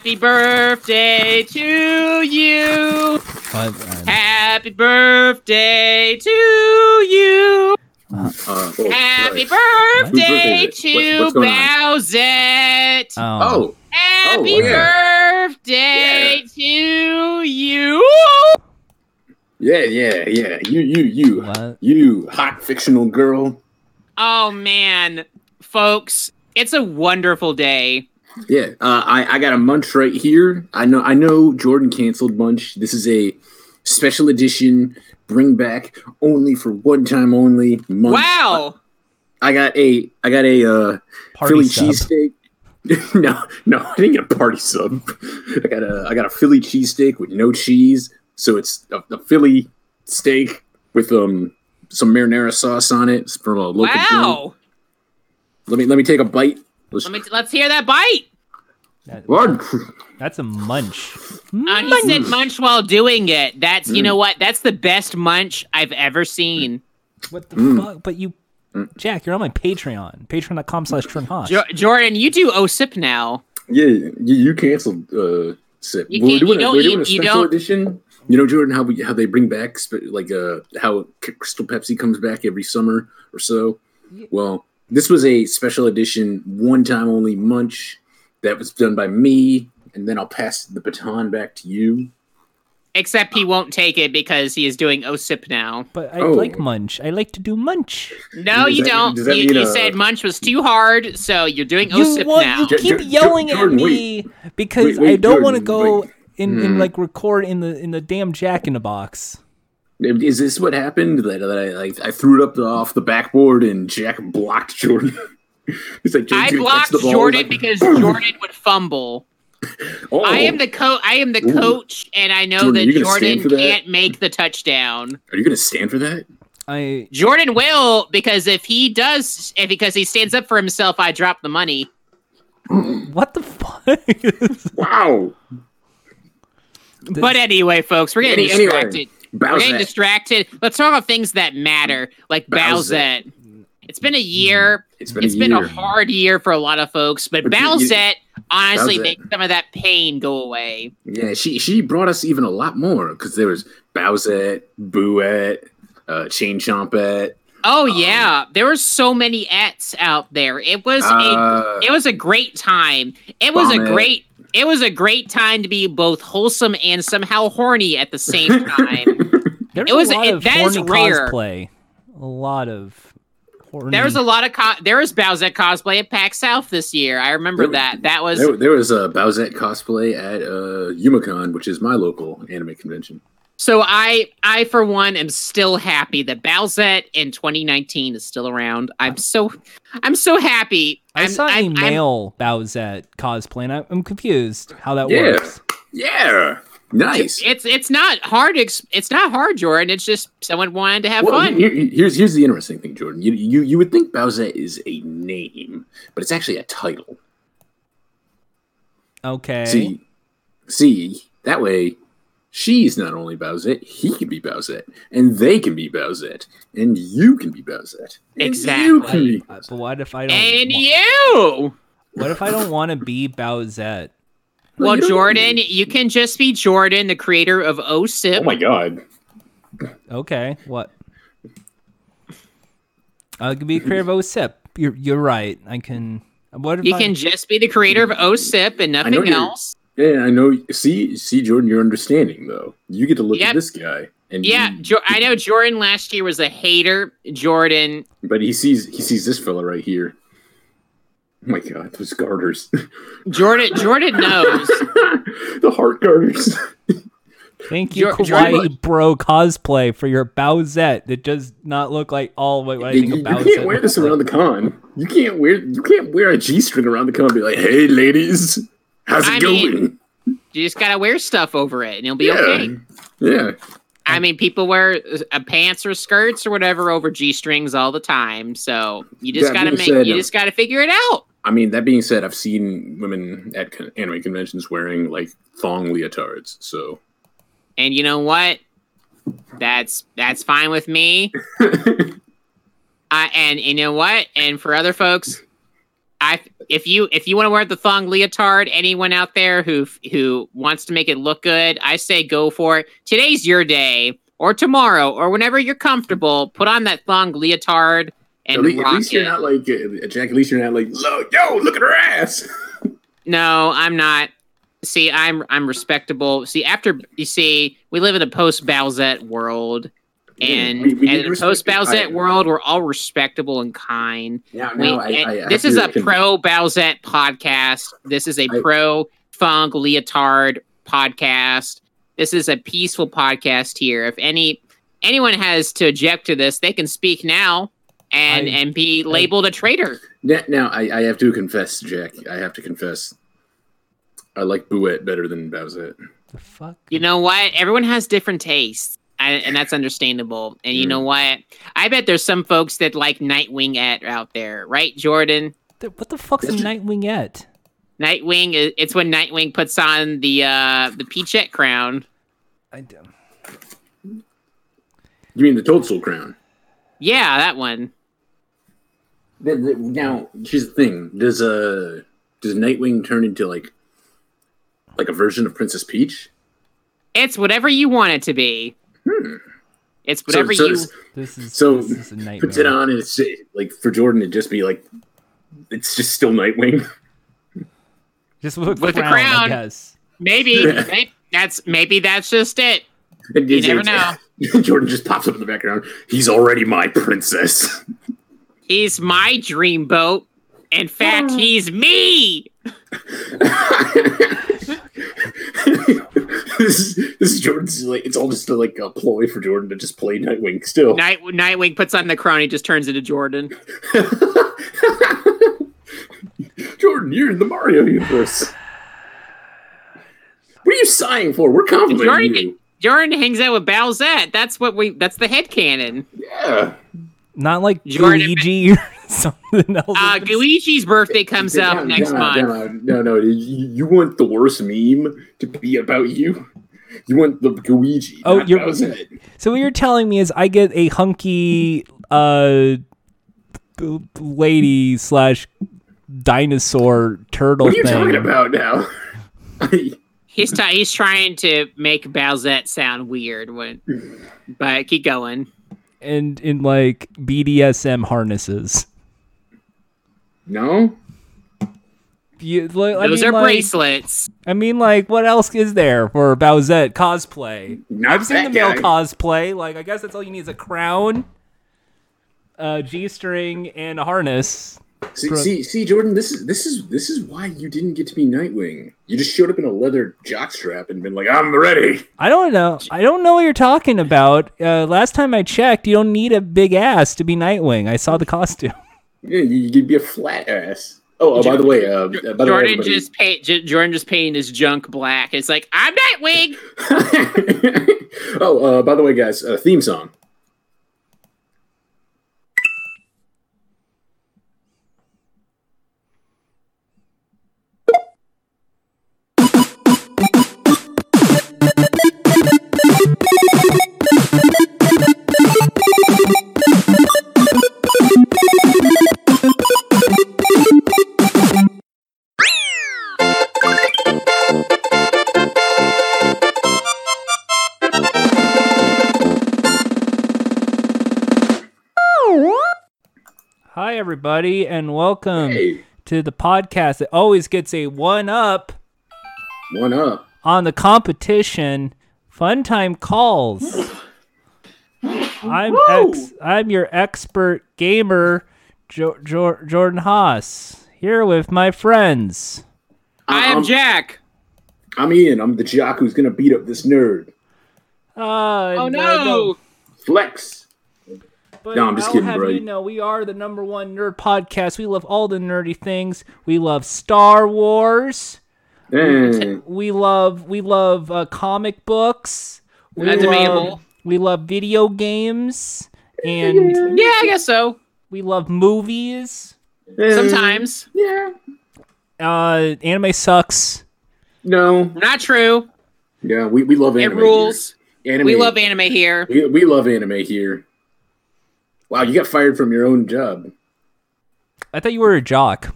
Happy birthday to you. But, Happy birthday to you. Uh, oh, Happy right. birthday Whose birthday to What's- what's going? Bowsette. Oh, Happy oh, yeah. birthday to you. yeah, yeah, yeah. You, you, you, What? you, hot fictional girl. Oh man, folks, it's a wonderful day. Yeah, uh, I, I got a munch right here. I know, I know. Jordan canceled munch. This is a special edition, bring back only for one time only. Munch. Wow. I got a, I got a uh, Party Philly sub. cheesesteak. no, no, I didn't get a party sub. I got a, I got a Philly cheesesteak with no cheese, so it's a, a Philly steak with um some marinara sauce on it. It's from a local. joint. Wow. Let me let me take a bite. Let's, Let me let's hear that bite. That- that's a munch. Uh, he said munch while doing it. That's Mm. you know what? That's the best munch I've ever seen. What the Mm. fuck? But you, Jack, you're on my Patreon. Patreon.com slash Trent Jo- Jordan, you do OSIP now. Yeah, you, you canceled uh sip. You we're doing, you a, we're doing a eat- you special don't- edition. You know, Jordan, how we how they bring back spe- like uh how Crystal Pepsi comes back every summer or so. Well, this was a special edition, one time only munch that was done by me, and then I'll pass the baton back to you. Except he won't take it because he is doing OSIP now. But I Oh. like munch. I like to do munch. No, Does you that- don't. that You, mean, you uh, said munch was too hard, so you're doing You, OSIP want, now. you Jo- keep Jo- yelling Jordan, at me because Wait, wait, I don't want to go in and Hmm. like record in the in the damn Jack in the Box. Is this what happened? That, that I like I threw it up the, off the backboard and Jack blocked Jordan. He's like, I blocked. Jordan Like, because Jordan would fumble. oh. I am the coach. I am the Ooh. coach, and I know Jordan, that you gonna stand Jordan that? can't make the touchdown. Are you going to stand for that? I Jordan will because if he does, if because he stands up for himself, I drop the money. what the fuck? Wow. But anyway, folks, we're getting Any- anyway, distracted. We're getting distracted. Let's talk about things that matter, like Bowsette. Bowsette. It's been a year. It's been It's a been a hard year for a lot of folks, but But you- you- Bowsette honestly Bowsette. makes some of that pain go away. Yeah, she she brought us even a lot more because there was Bowsette, Bouette, uh, Chain Chompette. Oh Um, yeah, there were so many ets out there. It was a Uh, it was a great time. It was a great it was a great time to be both wholesome and somehow horny at the same time. There's It was- a lot it- of that is horny rare. cosplay. A lot of horny. there was a lot of co- there was Bowsette cosplay at PAX South this year. I remember There- that. That was there, there was a Bowsette cosplay at uh, Youmacon, which is my local anime convention. so I I for one am still happy that Bowsette in 2019 is still around. I'm so I'm so happy. I I'm, saw a I'm, I'm- male Bowsette cosplay, and I- I'm confused how that Yeah. works. Yeah, nice. It's it's not hard. Ex- it's not hard, Jordan. It's just someone wanted to have Well, fun. here- here's here's the interesting thing, Jordan. You you you would think Bowsette is a name, but it's actually a title. Okay. See, see that way, she's not only Bowsette, he can be Bowsette, and they can be Bowsette, and you can be Bowsette. and Exactly. You can be. Uh, but what if I don't? and wa- you. What if I don't want to be Bowsette? Well, you don't- Jordan, you can just be Jordan, the creator of OSIP. Oh my god. Okay. What? I could be a creator of OSIP. You're you're right. I can. What you I, can just be the creator of OSIP and nothing else. Yeah, I know. See, see, Jordan, you're understanding though. You get to look Yep. at this guy, and Yeah, you- jo- I know Jordan last year was a hater. Jordan, but he sees he sees this fella right here. Oh my god, those garters, Jordan, Jordan knows. the heart garters. Thank you, Jor- Kawaii Jordan- Bro cosplay for your Bowsette that does not look like all what I you, think you a Bowsette. can't wear this around the con. You can't wear you can't wear a g string around the con. And be like, hey, ladies, how's it I going? mean, You just gotta wear stuff over it, and it'll be yeah, okay. yeah. I mean, people wear uh, pants or skirts or whatever over g strings all the time. So you just That gotta make. said, you uh, just gotta figure it out. I mean, that being said, I've seen women at anime conventions wearing like thong leotards. So And you know what? That's that's fine with me. Uh, and you know what? And for other folks, I if you if you want to wear the thong leotard, anyone out there who who wants to make it look good, I say go for it. Today's your day, or tomorrow, or whenever you're comfortable. Put on that thong leotard and at least, at least you're not like uh, Jack. At least you're not like, look, yo, look at her ass. No, I'm not. See, I'm I'm respectable. See, after you see, we live in a post Bowsette world, and, we- we and in a post Bowsette world, we're all respectable and kind. Now, We- I, I, this is a pro Bowsette podcast. This is a pro Funk Leotard podcast. This is a peaceful podcast here. If any anyone has to object to this, they can speak now and I- and be labeled a traitor. Now, now I, I have to confess, Jack. I have to confess. I like Bouette better than Bowsette. The fuck? You know what? Everyone has different tastes. And, and that's understandable. And you Mm. know what? I bet there's some folks that like Nightwing at out there, right, Jordan? Th- What the fuck's a Nightwing yet? Nightwing it's when Nightwing puts on the uh the Peachette crown. I do. You mean the Toadstool crown? Yeah, that one. The- the- Now, here's the thing: does uh does Nightwing turn into like like a version of Princess Peach? It's whatever you want it to be. It's Hmm. So- whatever so, you This is So, this is a puts it on, and it's like for Jordan, it'd just be like it's just still Nightwing. Just with, With the crown, I crown. guess. maybe may- that's maybe that's just it. You never it's- Jordan just pops up in the background. He's already my princess. He's my dream boat. In fact, mm. he's me. this is this is Jordan's like it's all just a, like a ploy for Jordan to just play Nightwing still. Night Nightwing puts on the crown. He just turns into Jordan. Jordan, you're in the Mario universe. What are you sighing for? We're complimenting Jordan, you. Jordan hangs out with Bowsette. That's what we. That's the head canon. Yeah. Not like Jordan- Luigi or something else. Uh, Guichi's birthday comes Down, up next down, month. down. No, no, you, you want the worst meme to be about you? You want the Luigi. Oh, not you're- Bowsette. So what you're telling me is I get a hunky uh lady slash dinosaur turtle What are you thing. talking about now? He's t- he's trying to make Bowsette sound weird. When, but keep going. And in like BDSM harnesses. no? You, like, I Those mean, are like, bracelets. I mean, like, what else is there for Bowsette cosplay? Not I've seen the male guy. cosplay. Like, I guess that's all you need is a crown, a g-string, and a harness. See, see, see, Jordan. This is this is this is why you didn't get to be Nightwing. You just showed up in a leather jockstrap and been like, "I'm ready." I don't know. I don't know what you're talking about. Uh, last time I checked, you don't need a big ass to be Nightwing. I saw the costume. Yeah, you, you'd be a flat ass. Oh, oh by the way, uh, by the way, Jordan everybody- just paint. J- Jordan just painted his junk black. It's like I'm Nightwing. oh, uh, by the way, guys, uh, theme song. Everybody, and welcome Hey, to the podcast that always gets a one up one up. on the competition. Fun time calls. I'm ex- I'm your expert gamer, jo- jo- Jordan Haas, here with my friends. I am Jack. I'm Ian. I'm the jock who's gonna beat up this nerd. Uh, Oh and, uh, no! Flex. But No, I'm just I'll kidding, have bro. you know, we are the number one nerd podcast. We love all the nerdy things. We love Star Wars. We love we love uh, comic books. We That's love, debatable. We love video games, and Yeah, I guess so. we love movies. Sometimes. Yeah. Uh, anime sucks. No. Not true. Yeah, we, we love It anime. rules. Here. Anime. We love anime here. We, we love anime here. Wow, you got fired from your own job. I thought you were a jock.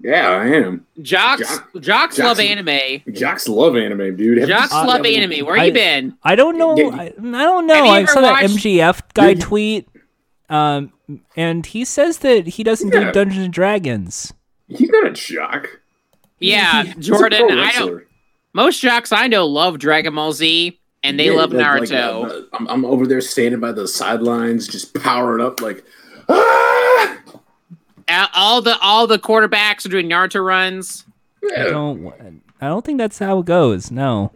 Yeah, I am. Jocks, Jock- jocks love anime. Jocks love anime, dude. Have Jocks seen- love have you- anime. Where I- you been? I don't know. Yeah, I, I don't know. Have you I ever saw that watched- MGF guy Yeah, tweet, um, and he says that he doesn't Yeah. do Dungeons and Dragons. He's not a jock. Yeah, He's a Jordan. I don't. Most jocks I know love Dragon Ball Z, and they Yeah, love like- like, Naruto. uh, I'm, I'm over there standing by the sidelines, just powering up, like, ah! All the all the quarterbacks are doing Naruto runs. I don't. I don't think that's how it goes. No.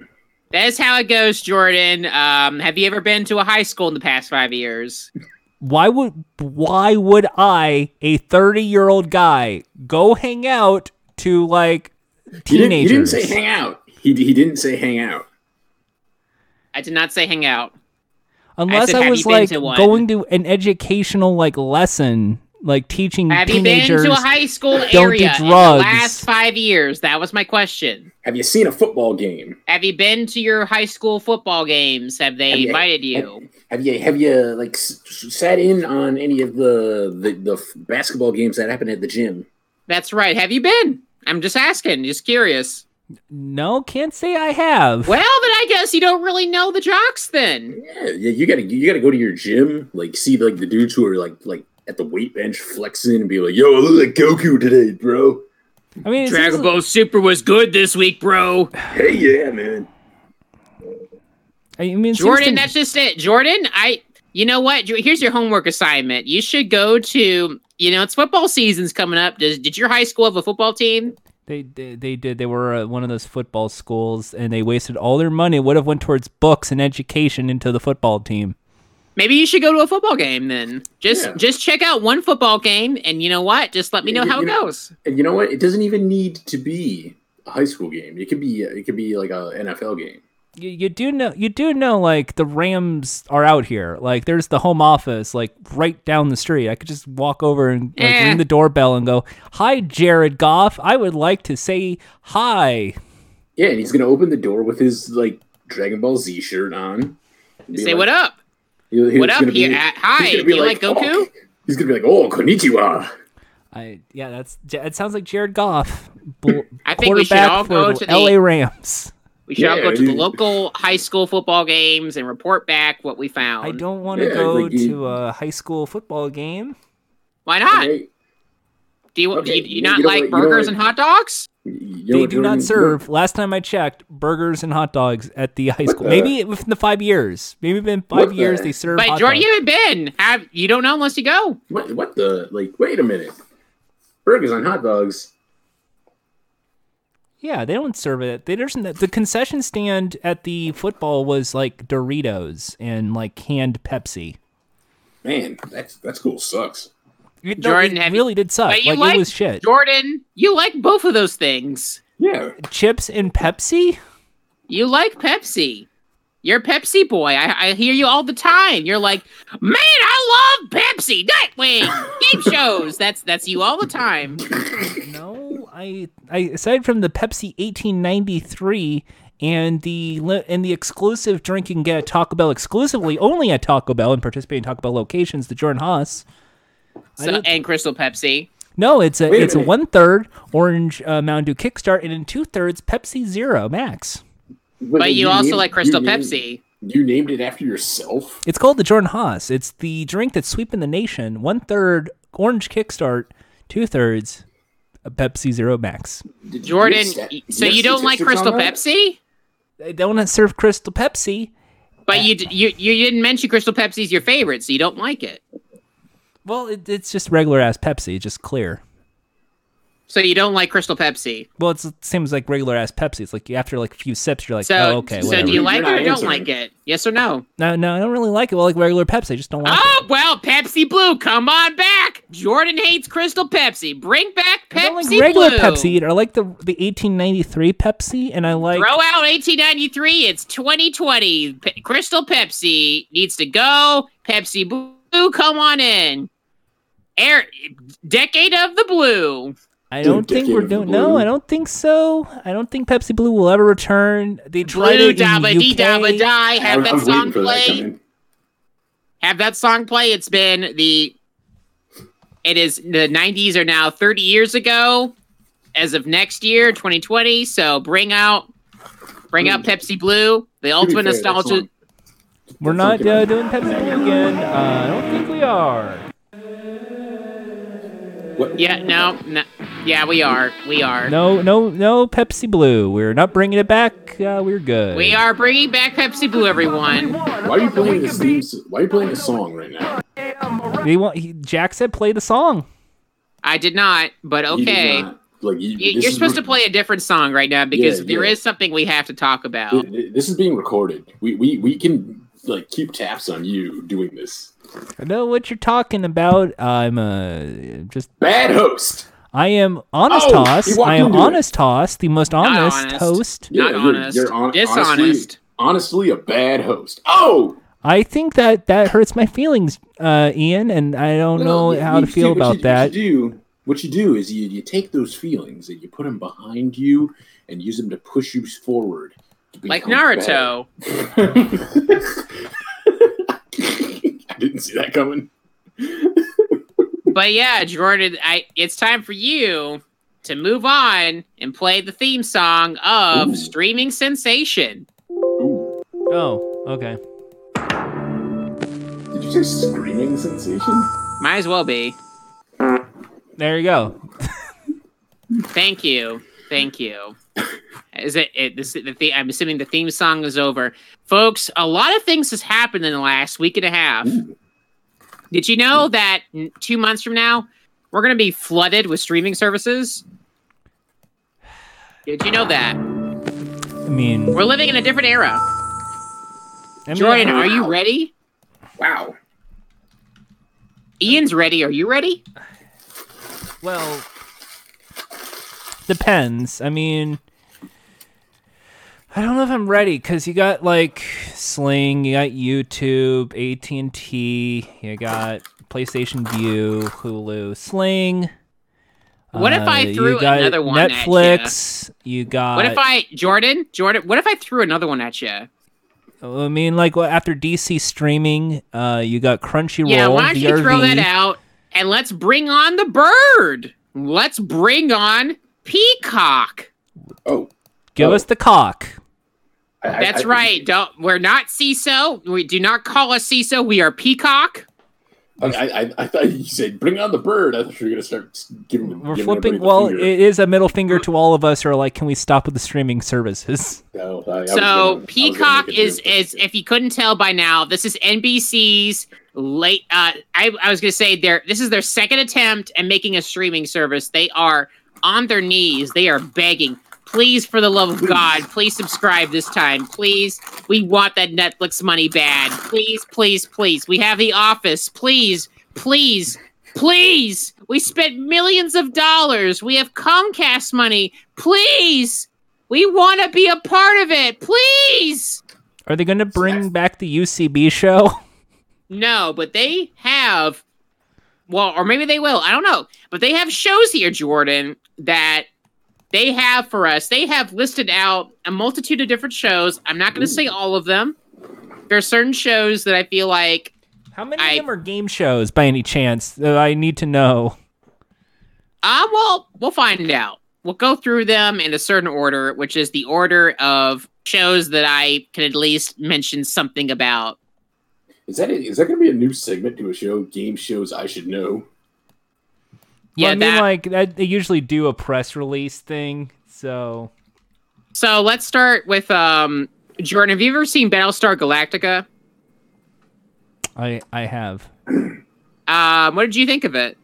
That is how it goes, Jordan. Um, have you ever been to a high school in the past five years? Why would Why would I, a thirty-year-old guy, go hang out to like He didn't, he didn't teenagers? say hang out. He, he didn't say hang out. I did not say hang out. Unless said, I was like to going to an educational like lesson, like teaching Have you teenagers. been to a high school don't do area in the drugs. last five years? That was my question. Have you seen a football game? Have you been to your high school football games? Have they Have you- invited you? Have you have you like s- sat in on any of the, the the basketball games that happen at the gym? That's right. Have you been? I'm just asking, just curious. no, can't say I have. Well, then I guess you don't really know the jocks then. Yeah, yeah. You gotta you gotta go to your gym, like see like the dudes who are like like at the weight bench flexing and be like, "Yo, I look like Goku today, bro." I mean, Dragon seems- Ball Super was good this week, bro. Hey, yeah, man. I mean, Jordan, to- that's just it. Jordan, I you know what? Here's your homework assignment. You should go to you know, it's football season's coming up. Does did your high school have a football team? They, they they did. They were uh, one of those football schools, and they wasted all their money. Would have went towards books and education into the football team. Maybe you should go to a football game then. Just Yeah. just check out one football game and you know what? Just let me know You- how it know- goes. And you know what? It doesn't even need to be a high school game. It could be it could be like a NFL game. You, you do know you do know like the Rams are out here. Like there's the home office like right down the street. I could just walk over and like Eh. ring the doorbell and go, "Hi, Jared Goff. I would like to say hi." Yeah, and he's gonna open the door with his like Dragon Ball Z shirt on. Say like- what up? he- he's What up be- here? Uh, hi, he's gonna do be you like Goku? "Oh," he's gonna be like, "Oh, konnichiwa." I yeah, that's it. Sounds like Jared Goff, bl- I think we should quarterback all for go the to the- L.A. Rams. We should all go to the you- local high school football games and report back what we found. I don't want to Yeah, go like you- to a high school football game. Why not? Okay, Do you, Okay, do you, you you not know like what- you know burgers and hot dogs? They do not Jordan? serve. Last time I checked, burgers and hot dogs at the high school. the- Maybe uh. within the five years. Maybe within What five the- years they serve. But hot Jordan, dogs. you haven't been. Have you don't know unless you go. What, what the like? Wait a minute. Burgers and hot dogs. Yeah, they don't serve it. They doesn't. The concession stand at the football was like Doritos and like canned Pepsi. Man, that's that's cool. Sucks. It, Jordan, it have you- really did suck. Like, like it was shit. Jordan, you like both of those things. Yeah. Chips and Pepsi. You like Pepsi. You're Pepsi boy. I, I hear you all the time. You're like, man, I love Pepsi, Nightwing, game shows. That's that's you all the time. No, I, I aside from the Pepsi 1893 and the and the exclusive drink you can get at Taco Bell exclusively only at Taco Bell and participate in Taco Bell locations, the Jordan Haas. So, and Crystal Pepsi. No, it's a Wait it's a minute. one third orange uh, Mountain Dew Kickstart and in two thirds Pepsi Zero Max. But you also named- like Crystal you named- Pepsi. You named it after yourself. It's called the Jordan Haas. It's the drink that's sweeping the nation. One third orange Kickstart, two thirds Pepsi Zero Max. Did Jordan, get stat- so get you don't like Crystal? Pepsi? They don't serve Crystal Pepsi. But you, d- you you didn't mention Crystal Pepsi's your favorite, so you don't like it. Well, it, it's just regular ass Pepsi, just clear. So you don't like Crystal Pepsi. Well, it's, it seems like regular ass Pepsi. It's like after like a few sips, you're like, So, oh, okay, so whatever. do you like You're it or don't answering. like it? Yes or no? no, no, I don't really like it. Well, like regular Pepsi, I just don't like oh, it. Oh well, Pepsi Blue, come on back. Jordan hates Crystal Pepsi. Bring back I don't Pepsi like regular Blue. Pepsi. I like the the 1893 Pepsi, and I like Throw out 1893. It's 2020. P- Crystal Pepsi needs to go. Pepsi Blue, come on in. Air decade of the blue. I don't think we're doing. No, I don't think so. I don't think Pepsi Blue will ever return. They tried Blue it in dabba dee dabba die. Have I'm, that I'm song waiting for that play. have that song play. It's been the it is the 90s are now 30 years ago. as of next year, 2020. So bring out, bring out Pepsi Blue, the ultimate fair, nostalgia. We're not uh, doing Pepsi Blue again. Uh, I don't think we are. What? Yeah, no, no, yeah, we are, we are, No, no, no Pepsi Blue. We're not bringing it back. Uh, we're good. we are bringing back Pepsi Blue, everyone. Why are you playing this theme? Why are you playing the song right now? They want. He, Jack said play the song. I did not, but okay. not- like you, You- this You're is supposed to play a different song right now because Yeah, there yeah. is something we have to talk about. th- th- This is being recorded. We we we can like keep tabs on you doing this. I know what you're talking about. I'm a just. Bad host. I am honest Oh, Toss. I am into it. honest Toss, the most honest, honest. host. Not you're, honest. You're hon- Dishonest. Honestly, honestly, a bad host. Oh, I think that that hurts my feelings, uh, Ian, and I don't know Well, how you- to feel you- what about you- that. What you do, what you do is you, you take those feelings and you put them behind you and use them to push you forward. to like Naruto. better. I didn't see that coming. But yeah, Jordan, I it's time for you to move on and play the theme song of Ooh. Streaming Sensation. Ooh, Oh, okay. did you say screaming sensation? Might as well be. There you go. Thank you. Thank you. Is it, it this the, the I'm assuming the theme song is over. Folks, a lot of things has happened in the last week and a half. Ooh. Did you know that 2 months from now we're going to be flooded with streaming services? Did you know that? I mean, We're living in a different era. I mean, Jordan, are you ready? Wow. Ian's ready. Are you ready? Well, depends. I mean, I don't know if I'm ready because you got like Sling, you got YouTube, AT and T, you got PlayStation Vue, Hulu, Sling. What if I uh, threw another one at you? Netflix. You got. What if I, Jordan, Jordan? What if I threw another one at you? I mean, like well, after DC streaming, uh, you got Crunchyroll. Yeah, why don't you throw that out and let's bring on the bird. Let's bring on Peacock. Oh, Give Oh. us the cock. I- I- That's I- right. Don't we're not Seeso. We do not call us Seeso. We are Peacock. I, I, I thought you said bring on the bird. I thought you were gonna start giving. We're giving flipping. Well, finger. it is a middle finger to all of us who are like, can we stop with the streaming services? No, I- I So gonna- I gonna Peacock is is if you couldn't tell by now, this is NBC's late. Uh, I I was gonna say their this is their second attempt at making a streaming service. They are on their knees. They are begging. Please, for the love of God, please subscribe this time. Please, we want that Netflix money bad. Please, please, please. We have The Office. Please, please, please. We spent millions of dollars. We have Comcast money. Please, we want to be a part of it. Please. Are they going to bring back the UCB show? No, but they have. Well, or maybe they will. I don't know. But they have shows here, Jordan, that they have for us. They have listed out a multitude of different shows. I'm not going to say all of them. There are certain shows that I feel like. How many I- of them are game shows by any chance? Uh, I need to know. Ah, well, we'll find out. We'll go through them in a certain order, which is the order of shows that I can at least mention something about. Is that is that gonna be a new segment to a show? Game shows I should know. Yeah, well, I mean, that. like that, they usually do a press release thing. So so let's start with um Jordan. Have you ever seen Battlestar Galactica? I I have Um, what did you think of it?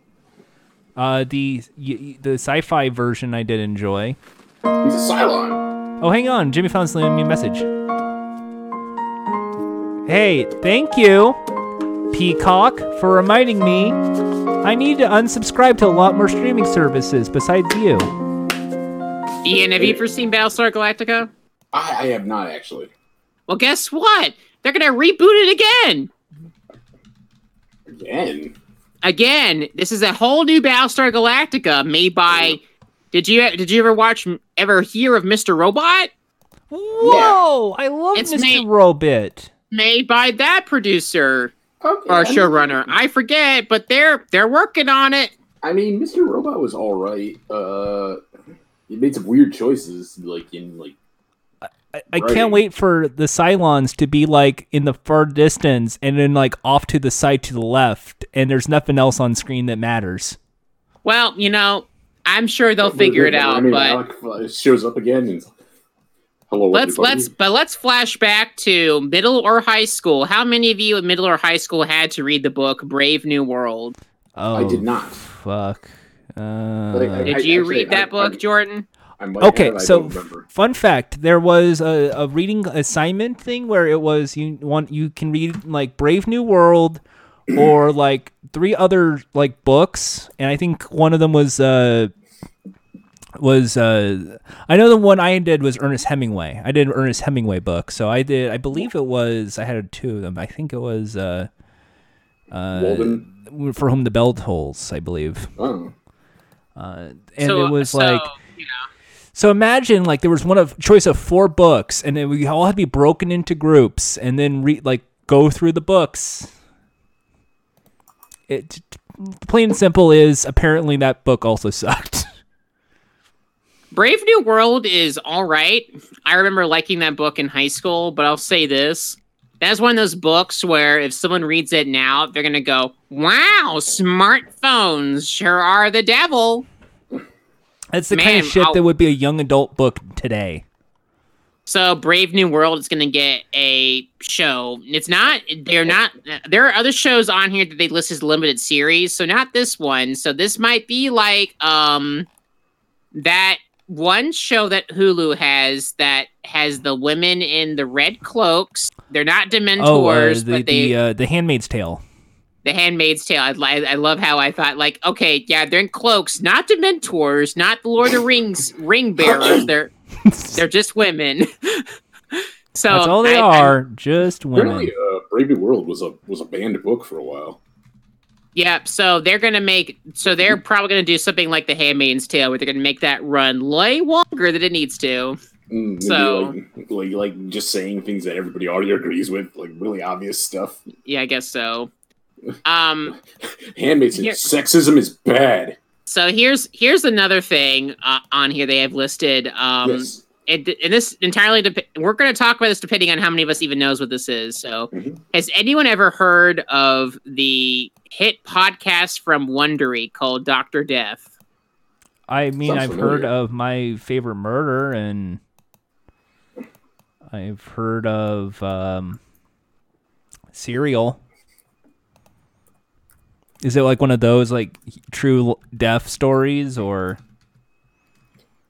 uh, the y- y- the sci-fi version. I did enjoy. He's a Cylon. Oh, hang on. Jimmy found sending me a message. Hey, thank you, Peacock, for reminding me. I need to unsubscribe to a lot more streaming services besides you. Ian, have you ever seen Battlestar Galactica? I, I have not actually. Well, guess what? They're gonna reboot it again. Again. Again, this is a whole new Battlestar Galactica made by. Did you did you ever watch ever hear of Mr. Robot? Whoa! I love It's Mr. made- Robit. Made by that producer Okay. or I mean- showrunner. I forget, but they're they're working on it. I mean, Mr. Robot was all right. Uh, he made some weird choices, like in like I, I can't wait for the Cylons to be like in the far distance and then like off to the side to the left, and there's nothing else on screen that matters. Well, you know, I'm sure they'll figure it out, I mean, but Alec uh, shows up again and hello. let's everybody. let's but let's flash back to middle or high school. How many of you in middle or high school had to read the book Brave New World? Oh, I did not. Fuck. Uh, I- Did I- you actually, read that I- book, I- Jordan? I might okay, have, I so don't fun fact: there was a, a reading assignment thing where it was you want you can read like Brave New World or like three other like books, and I think one of them was uh was uh I know the one I did was Ernest Hemingway. I did Ernest Hemingway book, so I did I believe it was I had two of them. I think it was uh uh Walden. for whom the bell tolls. I believe, Oh. uh, and so, it was so, like. you know, So imagine like there was one of choice of four books, and then we all had to be broken into groups, and then read like go through the books. It plain and simple is apparently that book also sucked. Brave New World is all right. I remember liking that book in high school, but I'll say this. That's one of those books where if someone reads it now, they're going to go, wow, smartphones sure are the devil. That's the kind of shit I'll- that would be a young adult book today. So Brave New World is going to get a show. It's not. They're not. There are other shows on here that they list as limited series. So not this one. So this might be like um that one show that Hulu has that has the women in the red cloaks. They're not Dementors, Oh, uh, the but they the uh, the Handmaid's Tale. the Handmaid's Tale. I, li- I love how I thought like okay, yeah, they're in cloaks, not Dementors, not the Lord of the Rings ring bearers. They're they're just women. so That's all they I- I- are, just women. Apparently, uh, Brave New World was a was a banned book for a while. Yeah, so they're gonna make so they're probably gonna do something like the Handmaid's Tale, where they're gonna make that run way longer than it needs to. Mm, So- like, like like just saying things that everybody already agrees with, like really obvious stuff. Yeah, I guess so. Um, Handmaid's Tale, sexism is bad. so here's here's another thing uh, on here they have listed. Um, yes. It, and this entirely dep- we're going to talk about this depending on how many of us even knows what this is. So, Mhm. has anyone ever heard of the hit podcast from Wondery called Doctor Death? I mean, Sounds I've familiar. heard of my favorite murder, and I've heard of um, Serial. Is it like one of those like true death stories, or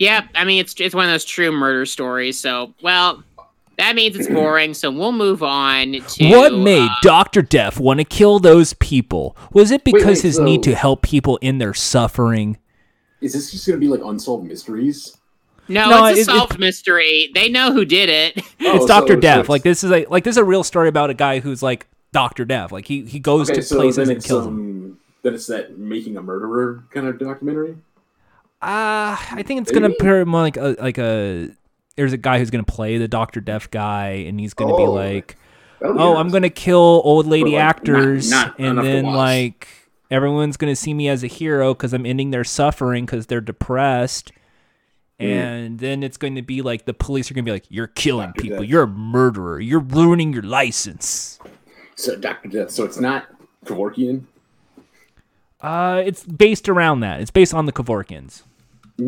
Yeah, I mean it's it's one of those true murder stories. So, well, that means it's boring. So we'll move on to what made uh, Doctor Death want to kill those people? Was it because wait, his so- need to help people in their suffering? Is this just gonna be like unsolved mysteries? no, No, it's a it- it- solved mystery. They know who did it. Oh, it's Doctor so Death. it's- Like this is a like this is a real story about a guy who's like Doctor Death. Like he he goes Okay, to so places and it's kills them. um, then it's that making a murderer kind of documentary. Uh, I think it's gonna Maybe? appear more like a like a. There's a guy who's gonna play the Doctor Death guy, and he's gonna be Oh, like, That'll be "Oh, I'm gonna kill old lady like, actors, not and enough to then like everyone's gonna see me as a hero because I'm ending their suffering because they're depressed." Hmm. And then it's going to be like the police are going to be like, "You're killing Dr. people. Death. You're a murderer. You're ruining your license." So Doctor Death. So it's not Kevorkian. Uh, it's based around that. It's based on the Kevorkians.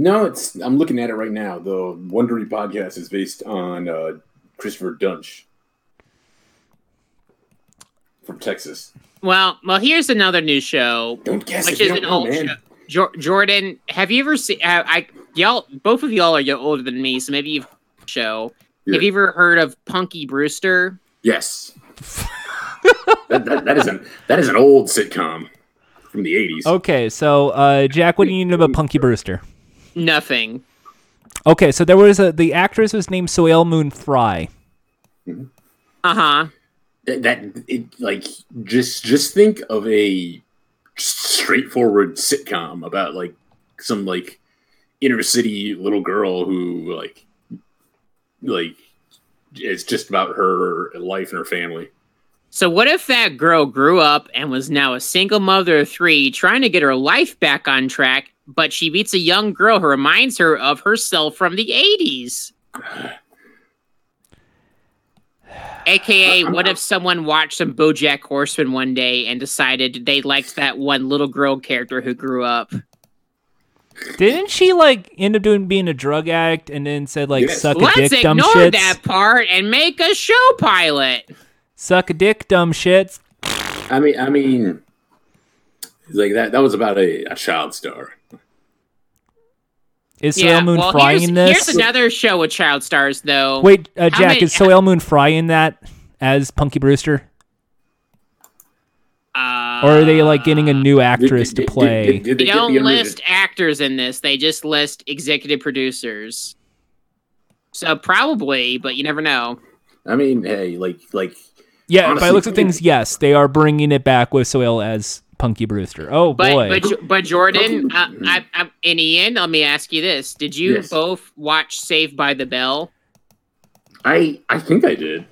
No, it's. I'm looking at it right now. The Wondery podcast is based on uh, Christopher Duntsch from Texas. Well, well, here's another new show, Don't guess which it. is an don't know, old man. show. Jo- Jordan, have you ever seen? Uh, I y'all, both of y'all are y- older than me, so maybe you've show. Yeah. Have you ever heard of Punky Brewster? Yes. that, that, that is an that is an old sitcom from the '80s. Okay, so uh, Jack, what do you know about Punky Brewster? Nothing. Okay, so there was a the actress was named Soleil Moon Frye. Uh huh. that, that it like just just think of a straightforward sitcom about like some like inner city little girl who like like it's just about her life and her family. So what if that girl grew up and was now a single mother of three, trying to get her life back on track, but she meets a young girl who reminds her of herself from the 80s. AKA, what if someone watched some Bojack Horseman one day and decided they liked that one little girl character who grew up? Didn't she like end up doing being a drug addict and then said like Yes. suck a dick? Let's dick, dumb ignore that part and make a show pilot. Suck a dick, dumb shits. I mean, I mean, like that. That was about a, a child star. Is Soleil Moon well, Frye here's, in this? here's another show with child stars, though. Wait, uh, Jack, many- is Soleil Moon Frye in that as Punky Brewster? uh, Or are they like getting a new actress Did- to play? did- did- did They they don't the original- list actors in this. They just list executive producers. So probably, but you never know. I mean, hey, like, like, yeah, by honestly, the looks of things, yes, they are bringing it back with Soleil as Punky Brewster. Oh But boy. but Jo- but Jordan, uh, I, I, and Ian, let me ask you this: Did you Yes. both watch Saved by the Bell? I, I think I did.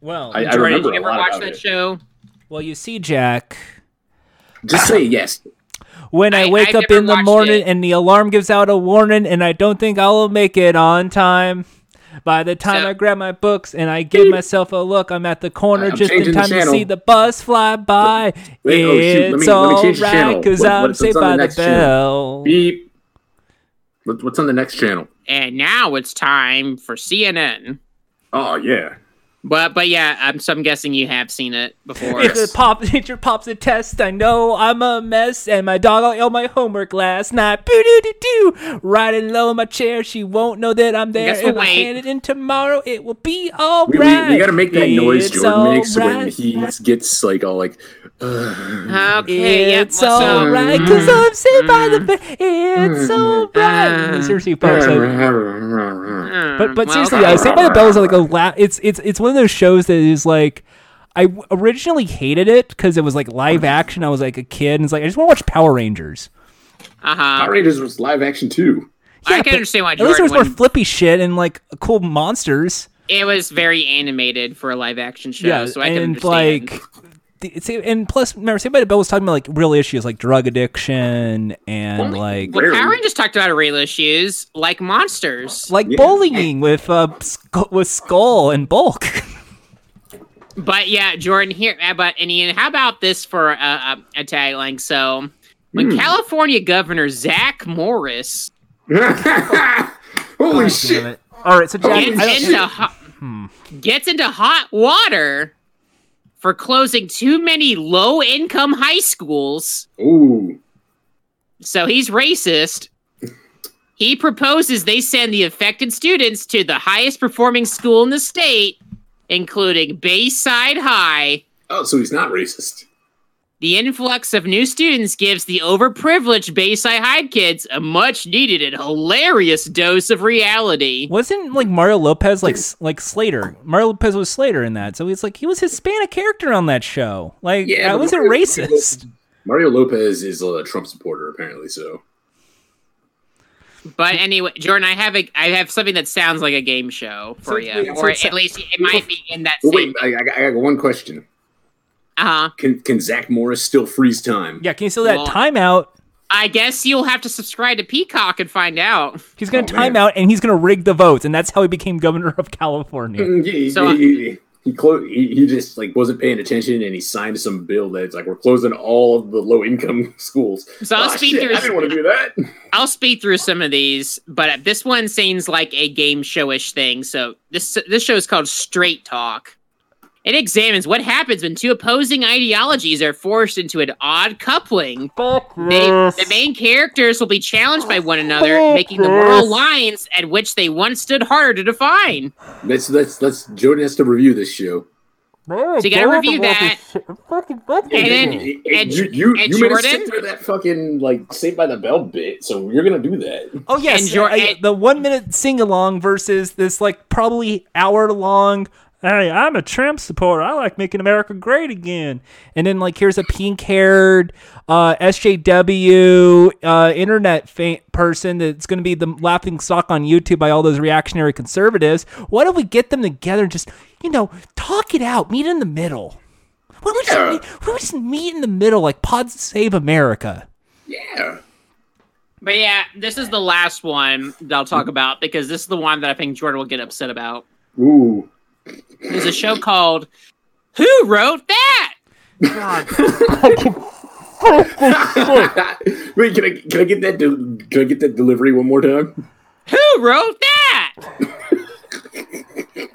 well, I- I Jordan, remember did you a ever lot watch that it. show? well, you see, Jack, Just say yes. when I, I- wake I've up in the morning it. and the alarm gives out a warning, and I don't think I'll make it on time. By the time So- I grab my books and I give myself a look, I'm at the corner I'm just in time to see the bus fly by. Wait, oh, shoot, let me- it's let me change alright, cause What- I'm what's- saved by the the next channel? bell. Beep. What, what's on the next channel? And now it's time for CNN. Oh yeah. But but yeah, I'm so I'm guessing you have seen it before. If the pop teacher pops a test, I know I'm a mess, and my dog ate my homework last night. Boo doo doo doo. Riding low in my chair, she won't know that I'm there. Guess If I what, wait. hand it in tomorrow, it will be all We, we, right. we gotta make that noise It's Jordan makes when alright. he gets like all like. okay, yep, It's well, so- alright, cause I'm saved by the bell. It's alright. Seriously, folks. I- Hmm, But but well, seriously, okay. uh, Saved by the Bell is like a la- it's it's it's one of those shows that is like I originally hated it because it was like live action. I was like a kid, and it's like I just want to watch Power Rangers. uh-huh. Power Rangers was live action too. Yeah, I can but understand why At least there was more wouldn't- flippy shit and like cool monsters. It was very animated for a live action show, yeah, so I can and understand. like. The- It's, and plus, remember, Saved by the Bell was talking about like real issues like drug addiction and Only- like well, Rarely. Power Rangers talked about real issues like monsters. like Yeah. bullying with uh Sk- with Skull and Bulk. But yeah, Jordan here. uh, But and Ian, how about this for a, a, a tagline? So, when Hmm. California Governor Zach Morris Holy shit! All right, so Jack, gets into hot, gets into hot water for closing too many low-income high schools, Ooh. so he's racist. He proposes they send the affected students to the highest performing school in the state, including Bayside High. Oh, so he's not racist. The influx of new students gives the overprivileged Bayside High kids a much needed and hilarious dose of reality. Wasn't like Mario Lopez like like Slater? Mario Lopez was Slater in that, so he's like he was Hispanic character on that show. Like Yeah, I wasn't Mario- racist. Mario Lopez is a Trump supporter, apparently. So But anyway, Jordan, I have a I have something that sounds like a game show for So- you, wait, so or it's- at least it might be in that But same. wait, I, I, I got one question. Uh huh. Can can Zach Morris still freeze time? Yeah, can you still that Well- timeout? I guess you'll have to subscribe to Peacock and find out. He's gonna Oh, time man. out and he's gonna rig the votes, and that's how he became governor of California. Mm, He, So, uh, he, he, he, clo- he, he just like wasn't paying attention, and he signed some bill that's like we're closing all of the low income schools. So I'll Ah, speak shit, through- I didn't want to do that. I'll speed through some of these, but this one seems like a game showish thing. So this this show is called Straight Talk. It examines what happens when two opposing ideologies are forced into an odd coupling. They, the main characters will be challenged by one another, making the moral lines at which they once stood harder to define. Let's let's let's Jordan has to review this show. So you gotta review that. And then- you and- you, you, and you made us Jordan? sit through that fucking like Saved by the Bell bit, so you're gonna do that. Oh yes, And your- I- and- the one minute sing along versus this like probably hour long. Hey, I'm a Trump supporter. I like making America great again. And then like here's a pink haired uh, SJW uh, internet fa- person that's going to be the laughing stock on YouTube by all those reactionary conservatives. Why don't we get them together and just you know talk it out, meet in the middle? Why don't we just, Yeah. meet, why don't we just meet in the middle like Pods Save America? Yeah. But yeah, this is the last one that I'll talk about because this is the one that I think Jordan will get upset about. Ooh. There's a show called Who Wrote That? Wait, can I can I get that de- can I get that delivery one more time? Who wrote that?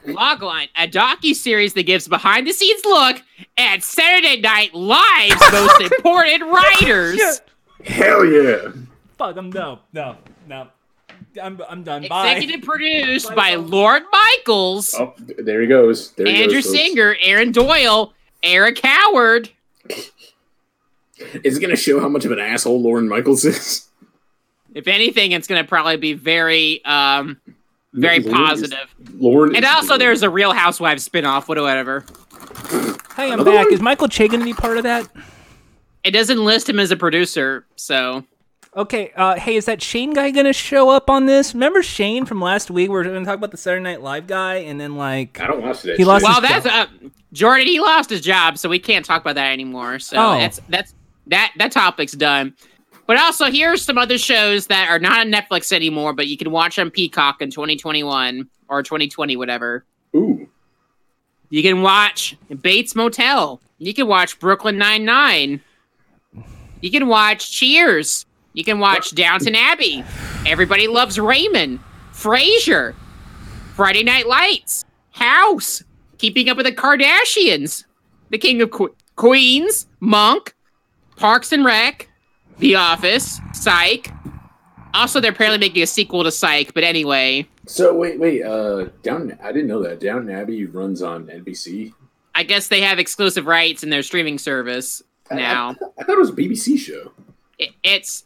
Logline, a docu series that gives behind the scenes look at Saturday Night Live's most important writers. Hell yeah! Fuck, I'm no, no, no. I'm, I'm done. Bye. Executive produced by Lorne Michaels, Oh, there he goes. There he Andrew goes. Singer, Aaron Doyle, Eric Howard. Is it going to show how much of an asshole Lorne Michaels is? If anything, it's going to probably be very, um, very Lauren is- positive. Lauren. And is- also, there's a Real Housewives spinoff, whatever. Hey, I'm Another back. one? Is Michael Che going to be part of that? It doesn't list him as a producer, so Okay, uh, hey, is that Shane guy gonna show up on this? Remember Shane from last week? We were gonna talk about the Saturday Night Live guy, and then like, I don't watch that. He shit. lost well, that's uh, Jordan. He lost his job, so we can't talk about that anymore. So Oh. that's that's that that topic's done. But also, here's some other shows that are not on Netflix anymore, but you can watch on Peacock in 2021 or 2020, whatever. Ooh. You can watch Bates Motel. You can watch Brooklyn Nine Nine. You can watch Cheers. You can watch Downton Abbey. Everybody loves Raymond. Frasier. Friday Night Lights. House. Keeping Up with the Kardashians. The King of que- Queens. Monk. Parks and Rec. The Office. Psych. Also, they're apparently making a sequel to Psych, but anyway. So wait, wait. Uh, down. I didn't know that. Downton Abbey runs on NBC. I guess they have exclusive rights in their streaming service I- now. I, I thought it was a BBC show. it, it's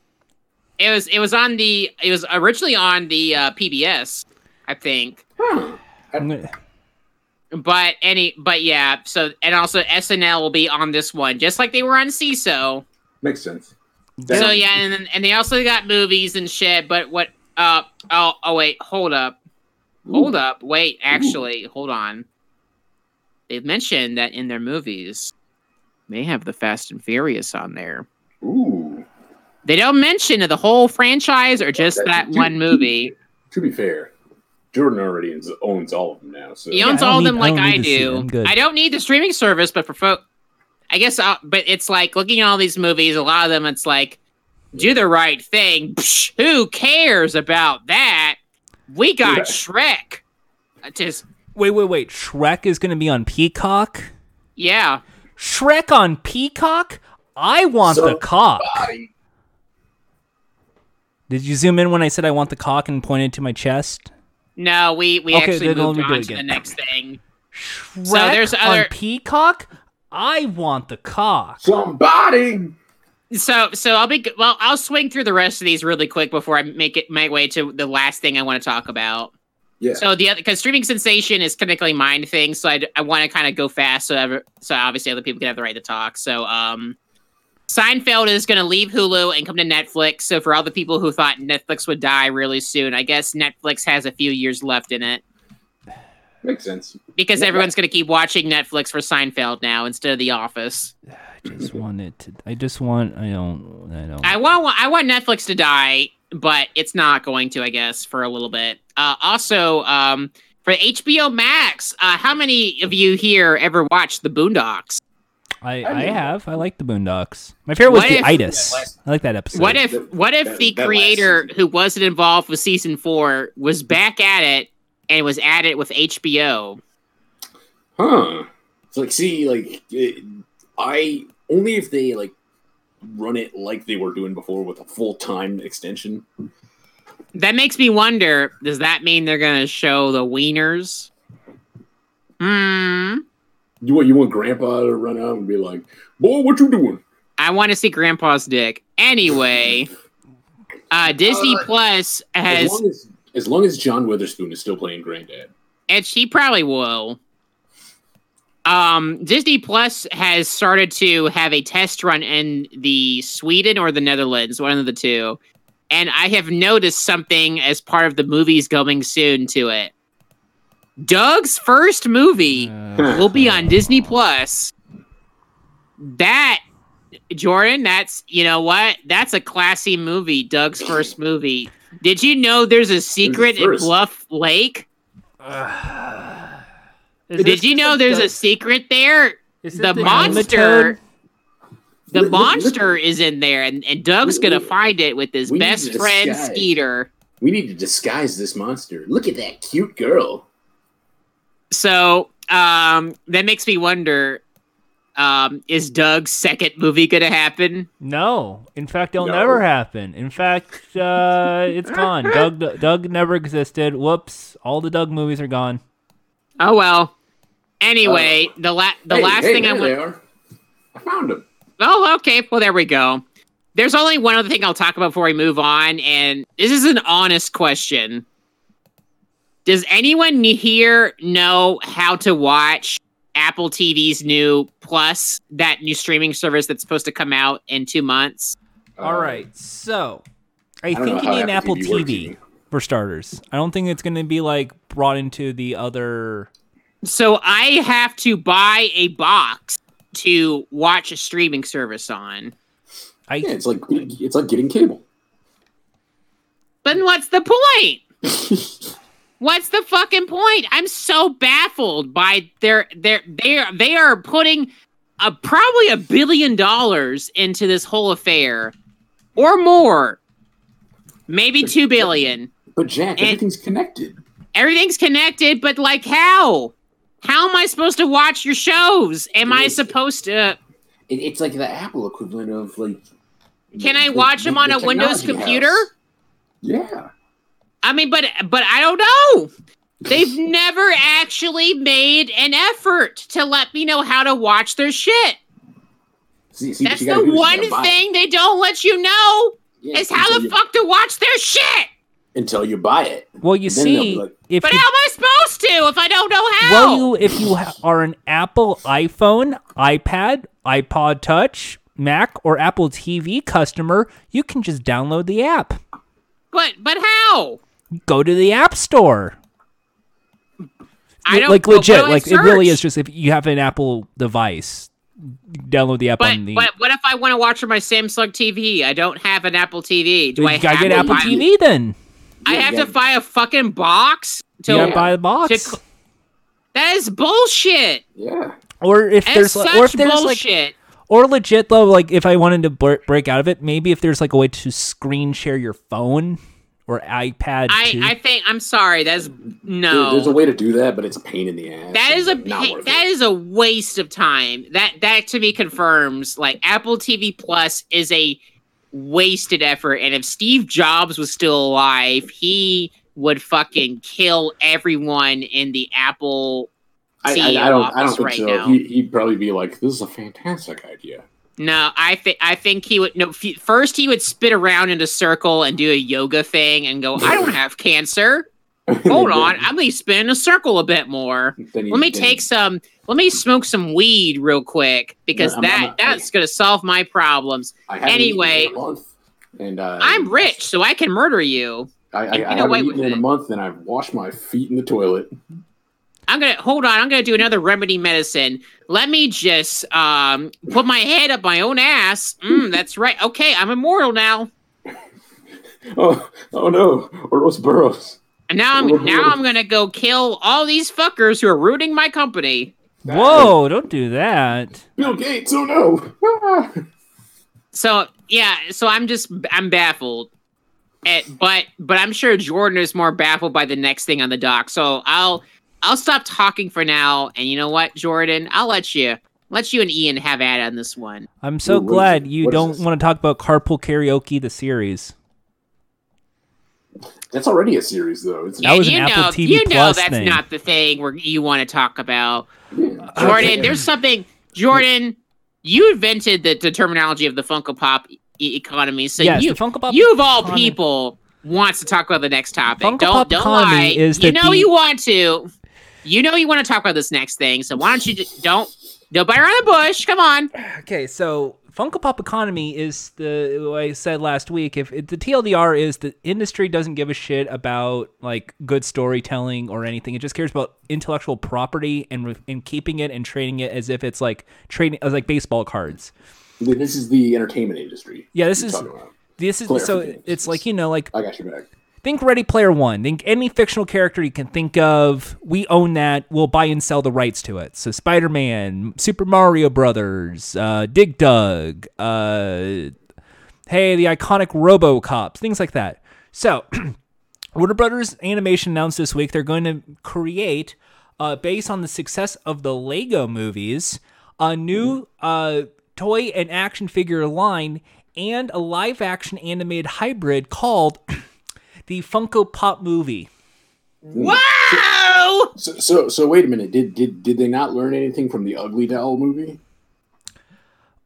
it was it was on the it was originally on the uh, PBS, I think. Huh. I'm But any but yeah, so and also SNL will be on this one, just like they were on Seeso. Makes sense. So yeah, and then- and they also got movies and shit. But what? Uh oh oh wait, hold up, hold up, wait. Actually, hold on. They've mentioned that in their movies, they have the Fast and Furious on there. Ooh. They don't mention the whole franchise or just That- that to- one movie. To be fair, Jordan already owns- owns all of them now. So He owns I don't all of them need- I like don't I, need to see do. I'm good. I don't need the streaming service, but for folk, I guess. I'll, but it's like looking at all these movies. A lot of them, it's like do the right thing. Psh, who cares about that? We got Yeah. Shrek. I Just wait, wait, wait. Shrek is gonna be on Peacock. yeah. Shrek on Peacock? I want the cock. Body. Did you zoom in when I said I want the cock and pointed to my chest? No, we we Okay, actually then moved on it to the next thing. Shrek there's on other- Peacock? I want the cock. Somebody. So so I'll be well. I'll swing through the rest of these really quick before I make it my way to the last thing I want to talk about. Yeah. So the other because streaming sensation is technically mine thing, so I, I want to kind of go fast, so ever, so obviously other people can have the right to talk. So um, Seinfeld is going to leave Hulu and come to Netflix. So for all the people who thought Netflix would die really soon, I guess Netflix has a few years left in it Makes sense. because Yeah. everyone's going to keep watching Netflix for Seinfeld now instead of The Office. I just want it to. I just want. I don't. I don't. I want I want Netflix to die, but it's not going to, I guess, for a little bit. Uh, also, um, for HBO Max, uh, how many of you here ever watched The Boondocks? I, I I have. I like the Boondocks. My favorite was the if- itis. I like that episode. What if what if that- the that creator who wasn't involved with season four was back at it and was at it with HBO? Huh. It's like, see, like, it, I only if they like run it like they were doing before with a full time extension. That makes me wonder. Does that mean they're gonna show the wieners? Hmm. You want you want Grandpa to run out and be like, "Boy, what you doing?" I want to see Grandpa's dick. Anyway, uh, Disney Uh, Plus As has, long as as long as John Witherspoon is still playing Granddad. and she probably will. Um, Disney Plus has started to have a test run in the Sweden or the Netherlands, one of the two. And I have noticed something as part of the movies going soon to it. Doug's first movie Uh, will be on Disney Plus. That Jordan, that's you know what? That's a classy movie. Doug's first movie. Did you know there's a secret in. Bluff Lake? Is Did you know there's Doug- a secret there? The the monster, the Look- look- monster is in there, and, and Doug's gonna find it with his best friend. Skeeter. We need to disguise this monster. Look at that cute girl. So um, that makes me wonder: um, Is Doug's second movie gonna happen? No, in fact, it'll No. never happen. In fact, uh, it's gone. Doug, Doug never existed. Whoops! All the Doug movies are gone. Oh well. Anyway, the la- the Hey, last hey, thing I there want. they are. I found them. Oh, okay. Well, there we go. There's only one other thing I'll talk about before we move on, and this is an honest question. Does anyone here know how to watch Apple TV's new Plus, that new streaming service that's supposed to come out in two months? All Uh, right, so I, I think you how need an Apple Apple TV TV, for starters. I don't think it's going to be like brought into the other. So I have to buy a box to watch a streaming service on. I Yeah, it's like it's like getting cable. But what's the point? What's the fucking point? I'm so baffled by their their they are they are putting a probably a billion dollars into this whole affair or more. Maybe 2 billion. But Jack, And- everything's connected. Everything's connected, but like how? How am I supposed to watch your shows? Am I supposed to It, it's like the Apple equivalent of like. Can I watch the- them on the a Windows computer? house. Yeah. I mean, but but I don't know. They've never actually made an effort to let me know how to watch their shit. See, see, That's the gotta do is you one gotta buy it. thing they don't let you know Yeah, is how the you- fuck to watch their shit. until you buy it. well, you Then see, like- if But you, how am I supposed to if I don't know how? well, you if you ha- are an Apple iPhone, iPad, iPod Touch, Mac, or Apple TV customer, you can just download the app. but but how? Go to the App Store. I don't like what- what legit, do I like it really is just if you have an Apple device, download the app But on the. but what if I want to watch on my Samsung TV? I don't have an Apple TV. Do I you gotta have get Apple buy- TV then. I Yeah, have yeah. to buy a fucking box to. You gotta buy the box. to cl- that is bullshit. Yeah. or if That's there's such like, or if there's like, or legit though, like if I wanted to br- break out of it, maybe if there's like a way to screen share your phone or iPad. I. I think I'm sorry. That's There- no. there's a way to do that, but it's a pain in the ass. that is a not pa- worth that it. is a waste of time. That that to me confirms like Apple TV Plus is a wasted effort. And if Steve Jobs was still alive, he would fucking kill everyone in the Apple. I, I, I don't. I don't think right so. now. He, he'd probably be like, "This is a fantastic idea." No, I think I think he would. No, f- first he would spit around in a circle and do a yoga thing and go, "I don't have cancer." Hold on, I'm gonna spin in a circle a bit more. He- Let me take some. Let me smoke some weed real quick because I'm- that I'm- that's gonna solve my problems. I anyway, in a month, and uh, I'm rich, so I can murder you. I, I, I haven't eaten in it. a month, and I've washed my feet in the toilet. I'm gonna hold on. I'm gonna do another remedy medicine. Let me just um put my head up my own ass. Mm, that's right. Okay, I'm immortal now. Oh, oh no, Ouroboros. And now I'm now I'm gonna go kill all these fuckers who are ruining my company. Whoa! Don't do that. Bill Gates. Oh no. So yeah, so I'm just I'm baffled. Eh, but but I'm sure Jordan is more baffled by the next thing on the dock. So I'll I'll stop talking for now. And you know what, Jordan? I'll let you let you and Ian have at on this one. I'm so Ooh, glad it? you What is don't want to talk about Carpool Karaoke, the series. That's already a series, though. It's That was an you Apple know, TV you know Plus that's thing. not the thing where you want to talk about. yeah. Jordan, there's something. Jordan, you invented the, the terminology of the Funko Pop e- economy. So yes, you, the Funko Pop. you of all economy- people wants to talk about the next topic. Funko don't Pop don't economy lie. is you know the- you want to. You know you want to talk about this next thing. So why don't you just don't don't bite around the bush? Come on. Okay, so Funko Pop economy is the what I said last week. If it, the TLDR is the industry doesn't give a shit about like good storytelling or anything, it just cares about intellectual property and re- and keeping it and trading it as if it's like trading as like baseball cards. This is the entertainment industry. Yeah, this is this is Player so it's like you know like I got your back. Think Ready Player One. Think any fictional character you can think of. We own that. We'll buy and sell the rights to it. So Spider Man, Super Mario Brothers, uh, Dig Dug, uh, hey, the iconic RoboCop, things like that. So Warner Brothers Animation announced this week they're going to create, uh, based on the success of the Lego movies, a new uh, toy and action figure line and a live action animated hybrid called the Funko Pop movie. Wow! So, so, so wait a minute. Did did did they not learn anything from the Ugly Doll movie?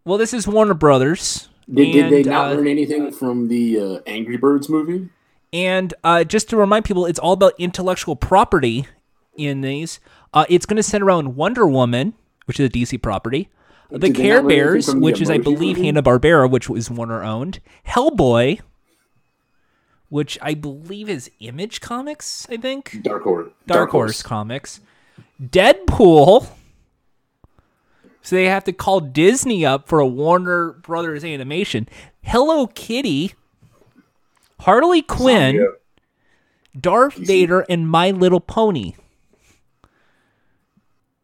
Well, this is Warner Brothers. Did, did they not uh, learn anything from the uh, Angry Birds movie? And uh, just to remind people, it's all about intellectual property in these. Uh, it's going to center around Wonder Woman, which is a DC property, the Did they Care not learn anything Bears, from the which is, I believe. Hanna Barbera, which was Warner owned, Hellboy, which I believe is Image Comics, I think. Dark Horse. Dark, Horse. Comics, Deadpool. So they have to call Disney up for a Warner Brothers animation. Hello Kitty, Harley Quinn. Darth Vader, and My Little Pony.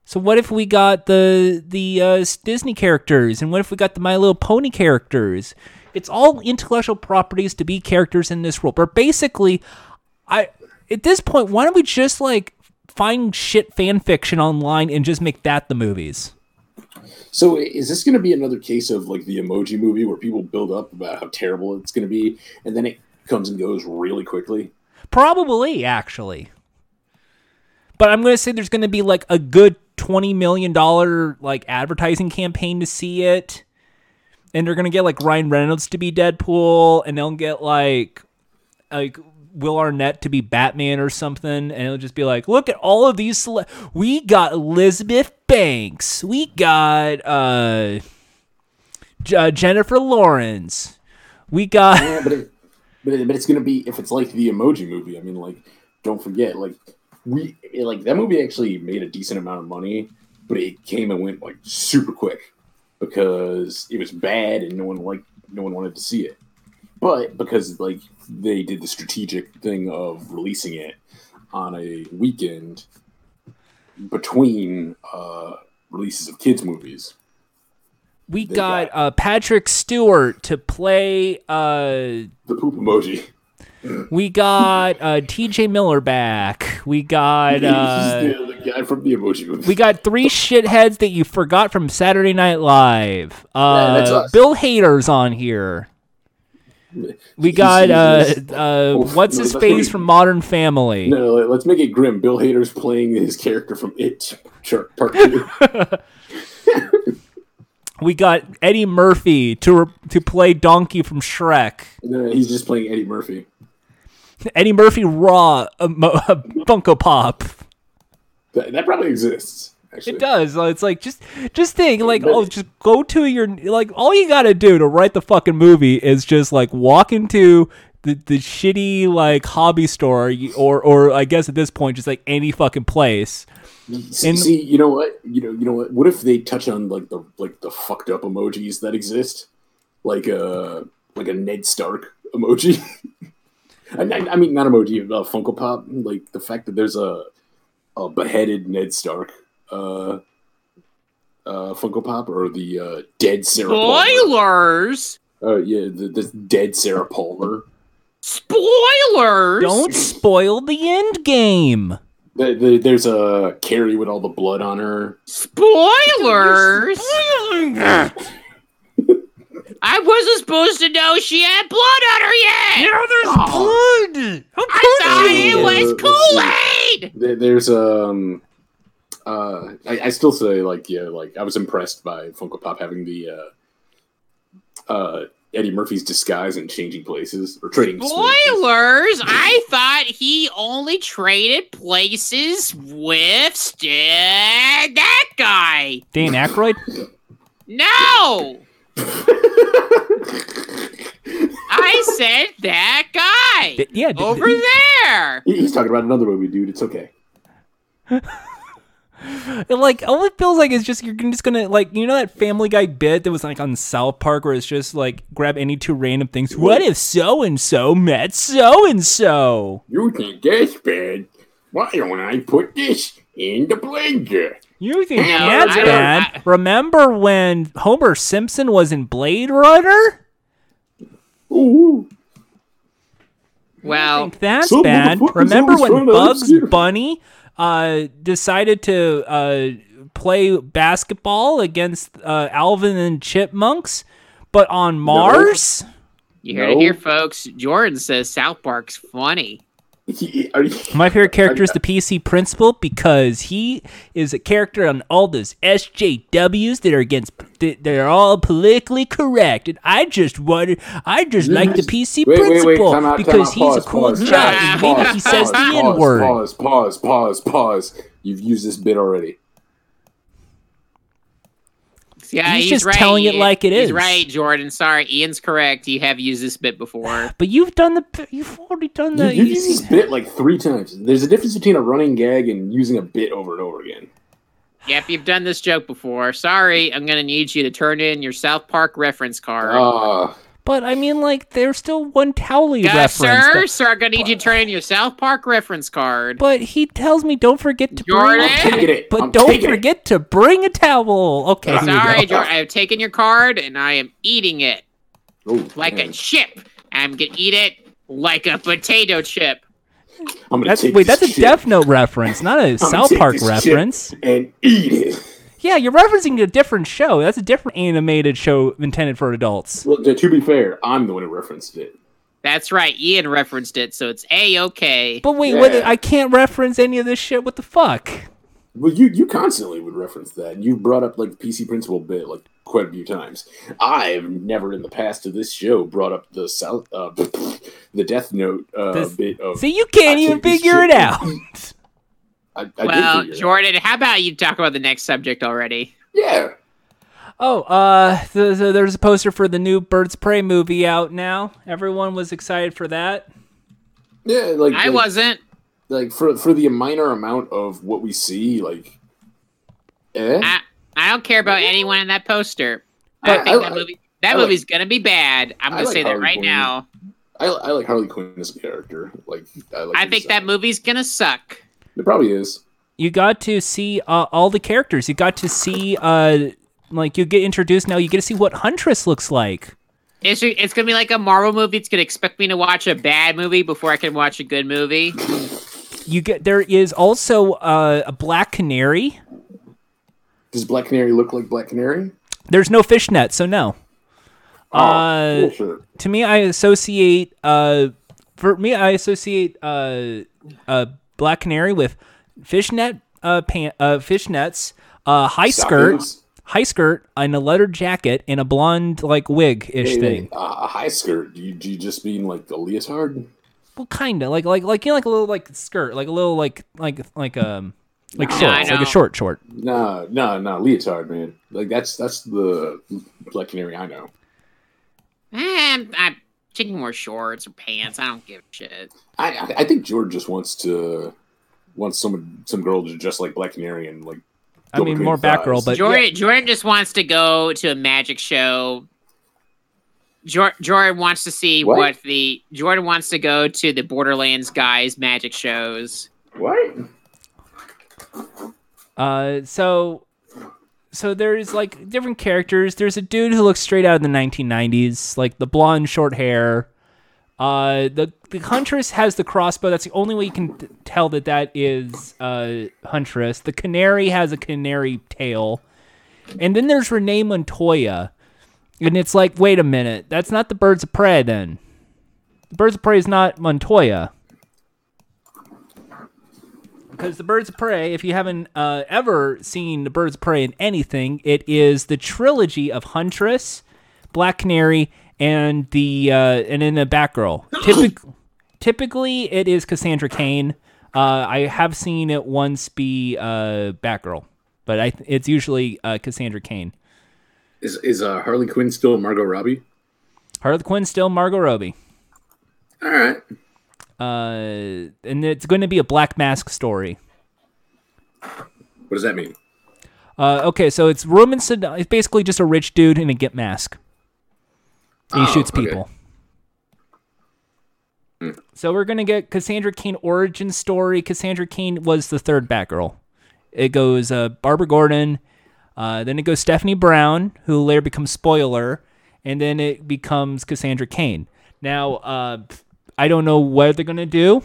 So what if we got the the uh, Disney characters, and what if we got the My Little Pony characters? It's all intellectual properties to be characters in this world. But basically, I at this point, why don't we just like find shit fan fiction online and just make that the movies? So is this going to be another case of like the Emoji movie where people build up about how terrible it's going to be, and then it comes and goes really quickly? Probably, actually. But I'm going to say there's going to be like a good twenty million dollar like advertising campaign to see it, and they're to get like Ryan Reynolds to be Deadpool, and they'll get like like Will Arnett to be Batman or something, and it'll just be like, look at all of these. Cele- we got Elizabeth Banks, we got uh, J- uh, Jennifer Lawrence, we got. Yeah, but it, but, it, but it's to be if it's like the Emoji movie. I mean, like, don't forget, like we like that movie actually made a decent amount of money, but it came and went like super quick because it was bad and no one like no one wanted to see it. But because like they did the strategic thing of releasing it on a weekend between uh, releases of kids movies. We They got got- uh, Patrick Stewart to play. Uh, The poop emoji. we got uh, T.J. Miller back. We got uh, guy from the emoji movie. we got three shitheads that you forgot from Saturday Night Live. Uh. Bill Hader's on here. We got uh, uh, what's his face from Modern Family. No, let's make it grim. Bill Hader's playing his character from It Char- Part Two. We got Eddie Murphy to re- to play Donkey from Shrek. no, he's just playing Eddie Murphy. Eddie Murphy Raw uh, mo- uh, Funko Pop. That, that probably exists. Actually, It does. Uh, It's like just just think like oh just go to your like all you gotta do to write the fucking movie is just like walk into the, the shitty like hobby store or or I guess at this point just like any fucking place. See, and- see, you know what? You know, you know what? What if they touch on like the like the fucked up emojis that exist, like a like a Ned Stark emoji. I, I, I mean, not emoji, uh, Funko Pop. Like the fact that there's a a beheaded Ned Stark uh, uh, Funko Pop or the uh, dead Sarah. Palmer. Spoilers! Uh, yeah, the, the dead Sarah Palmer. Spoilers! Don't spoil the end game. The, the, there's a Carrie with all the blood on her. Spoilers! I wasn't supposed to know she had blood on her yet! Yeah, there's Oh. blood. I thought it was let's Kool-Aid! There's um, uh, I, I still say like yeah, like I was impressed by Funko Pop having the uh, uh, Eddie Murphy's disguise and changing places or trading. spaces. Spoilers! I thought he only traded places with st- that guy. Dan Aykroyd. No! I said that guy D- yeah, d- over there. He- He's talking about another movie, dude. It's okay. It, like all it feels like is just you're just gonna like you know that Family Guy bit that was like on South Park where it's just like grab any two random things. What if so and so met so and so? You think that's bad? Why don't I put this in the blender? You think No, that's I don't- bad? I- Remember when Homer Simpson was in Blade Runner? Ooh. Well, think that's Some bad. Remember when Bugs. Bunny uh, decided to uh, play basketball against uh, Alvin and Chipmunks, but on Mars? you heard it here, folks. Jordan says South Park's funny. He- you- My favorite character is the PC Principal because he is a character on all those SJWs that are against that that are all politically correct, and I just wanted, I just like the PC Wait, wait, wait. Principal out, because he's Pause, a cool pause, guy, pause, and maybe he says the N word. Pause, pause, pause, pause. You've used this bit already. Yeah, He's he's, just right. telling it like it he's is. right, Jordan. Sorry, Ian's correct. You have used this bit before. But you've done the, you've already done the. you've used this bit like three times. There's a difference between a running gag and using a bit over and over again. Yep, you've done this joke before. Sorry, I'm gonna need you to turn in your South Park reference card. Ah, But I mean, like, there's still one Towelie yes, reference. sir. that- Sir, I'm gonna need you to turn your South Park reference card. but he tells me don't forget to Jordan? bring. I'm it. But I'm don't taking it. forget to bring a towel. Okay. here Sorry. Jordan. I have taken your card and I am eating it Oh, like man. a chip. I'm gonna eat it like a potato chip. I'm gonna That's take wait. this That's a chip Death Note reference, not a I'm gonna South Park reference. and eat it. Yeah, you're referencing a different show. That's a different animated show intended for adults. Well, to to be fair, I'm the one who referenced it. That's right. Ian referenced it, so it's a okay. But wait, what, I can't reference any of this shit. What the fuck? Well, you you constantly would reference that. You brought up like the PC principal bit like quite a few times. I've never in the past of this show brought up the South uh, the Death Note uh, This- bit of. See, you can't I even figure it out. and eat. I, I Well, figure it. Jordan, how about you talk about the next subject already? Yeah. Oh, uh, th th- there's a poster for the new Birds of Prey movie out now. Everyone was excited for that. Yeah, like I like, wasn't. like for for the minor amount of what we see, like, eh? I, I don't care about anyone in that poster. I- I think I- that movie that I like- movie's gonna be bad. I'm gonna like say that Harley right Quinn. now. I, I like Harley Quinn as a character. Like, I, like I her think that movie's gonna suck. It probably is. You got to see uh, all the characters. You got to see, uh, like you get introduced now. You get to see what Huntress looks like. It's it's gonna be like a Marvel movie. It's gonna expect me to watch a bad movie before I can watch a good movie. You get there is also uh, a Black Canary. Does Black Canary look like Black Canary? There's no fishnet, so no. Oh, Uh, bullshit. to me, I associate uh, for me, I associate uh, uh, Black Canary with fishnet uh, pant, uh, fishnets, uh, high skirt, Stockings? high skirt, and a leather jacket, and a blonde like wig ish Hey, thing. wait, uh, a high skirt. Do you, do you just mean like a leotard? Well, kind of like like like you know, like a little like skirt, like a little like like like um like I shorts, like a short short. Nah, nah, nah, leotard, man. Like that's that's the Black Canary I know. Eh, I'm taking more shorts or pants. I don't give a shit. I I, I think George just wants to wants someone some girl to dress like Black Canary and like. I mean, more Batgirl, but Jordan Jordan just wants to go to a magic show. Jor- Jordan wants to see What? what? the Jordan wants to go to the Borderlands guys magic shows. what? Uh, so, so there's like different characters. There's a dude who looks straight out of the 1990s, like the blonde, short hair. Uh, the the huntress has the crossbow. That's the only way you can t- tell that that is uh huntress. The canary has a canary tail, and then there's Renee Montoya, and it's like, wait a minute, that's not the birds of prey. Then, the birds of prey is not Montoya because the Birds of Prey, if you haven't uh, ever seen the Birds of Prey in anything, it is the trilogy of Huntress, Black Canary, and the uh, and then the Batgirl. Typic- typically, it is Cassandra Cain. Uh, I have seen it once be uh, Batgirl, but I it's usually uh, Cassandra Cain. Is is uh, Harley Quinn still Margot Robbie? Harley Quinn still Margot Robbie. All right. Uh, and it's going to be a Black Mask story. What does that mean? Uh, okay, so it's Roman Saddam. It's basically just a rich dude in a gimp mask. And he Oh, shoots okay. people. So we're gonna get Cassandra Cain origin story. Cassandra Cain was the third Batgirl. It goes uh, Barbara Gordon, uh, then it goes Stephanie Brown, who later becomes Spoiler, and then it becomes Cassandra Cain. Now, uh, I don't know what they're gonna do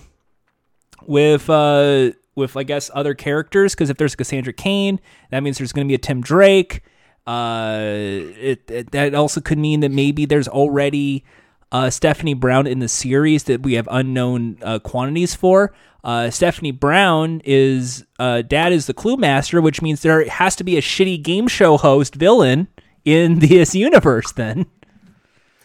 with uh, with I guess other characters because if there's Cassandra Cain, that means there's gonna be a Tim Drake. Uh, it, it that also could mean that maybe there's already uh, Stephanie Brown in the series that we have unknown uh, quantities for. Uh, Stephanie Brown is uh, dad is the Clue Master, which means there has to be a shitty game show host villain in this universe. Then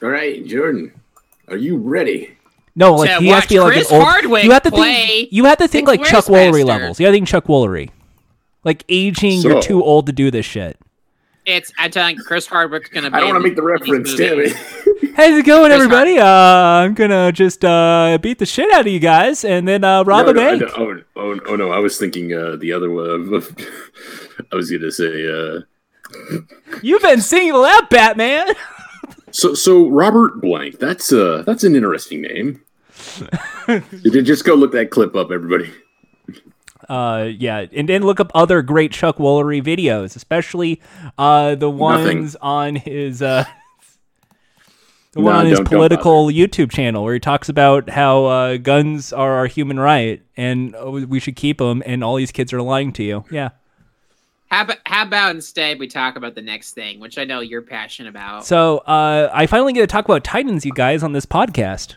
All right, Jordan, are you ready? No, like he has to be like Chris an old. Hardwick you have to play think. You have to think like Chuck Quizmaster. Woolery levels. You have to think Chuck Woolery, like aging. you're too old to do this shit. It's I'm telling you, Chris Hardwick's gonna. Be I don't want to make the reference. Damn movies. it. How's it going, Chris everybody? Uh, I'm gonna just uh, beat the shit out of you guys and then uh, rob No, a no, bank. don't- oh, oh, oh no, I was thinking uh, the other one. I was gonna say. Uh, You've been singled out, Batman. so, so Robert Blank. That's uh, that's an interesting name. Just go look that clip up, everybody? Uh, yeah, and then look up other great Chuck Woolery videos, especially uh the Nothing. ones on his uh. The No, one on his political YouTube channel where he talks about how uh, guns are our human right and uh, we should keep them, and all these kids are lying to you. Yeah. How about, how about instead we talk about the next thing, which I know you're passionate about. So uh, I finally get to talk about Titans, you guys, on this podcast.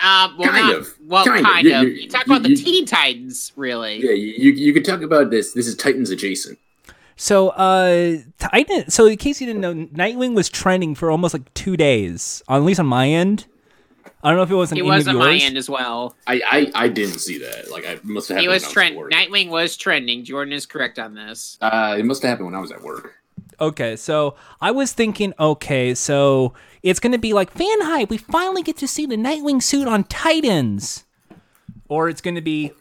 Uh, well, Kind not, of. well, Kind kind, of. of. You- You, you- talk about the you- Teen Titans, really. Yeah, you you could talk about this. This is Titans adjacent. So, uh, Titan. So, in case you didn't know, Nightwing was trending for almost like two days, at least on my end. I don't know if it was on He was of on my yours. end as well. I, I I didn't see that. Like I must have happened. He was when I trend. Nightwing was trending. Jordan is correct on this. Uh, it must have happened when I was at work. Okay, so I was thinking, okay, so it's gonna be like fan hype. We finally get to see the Nightwing suit on Titans, or it's gonna be,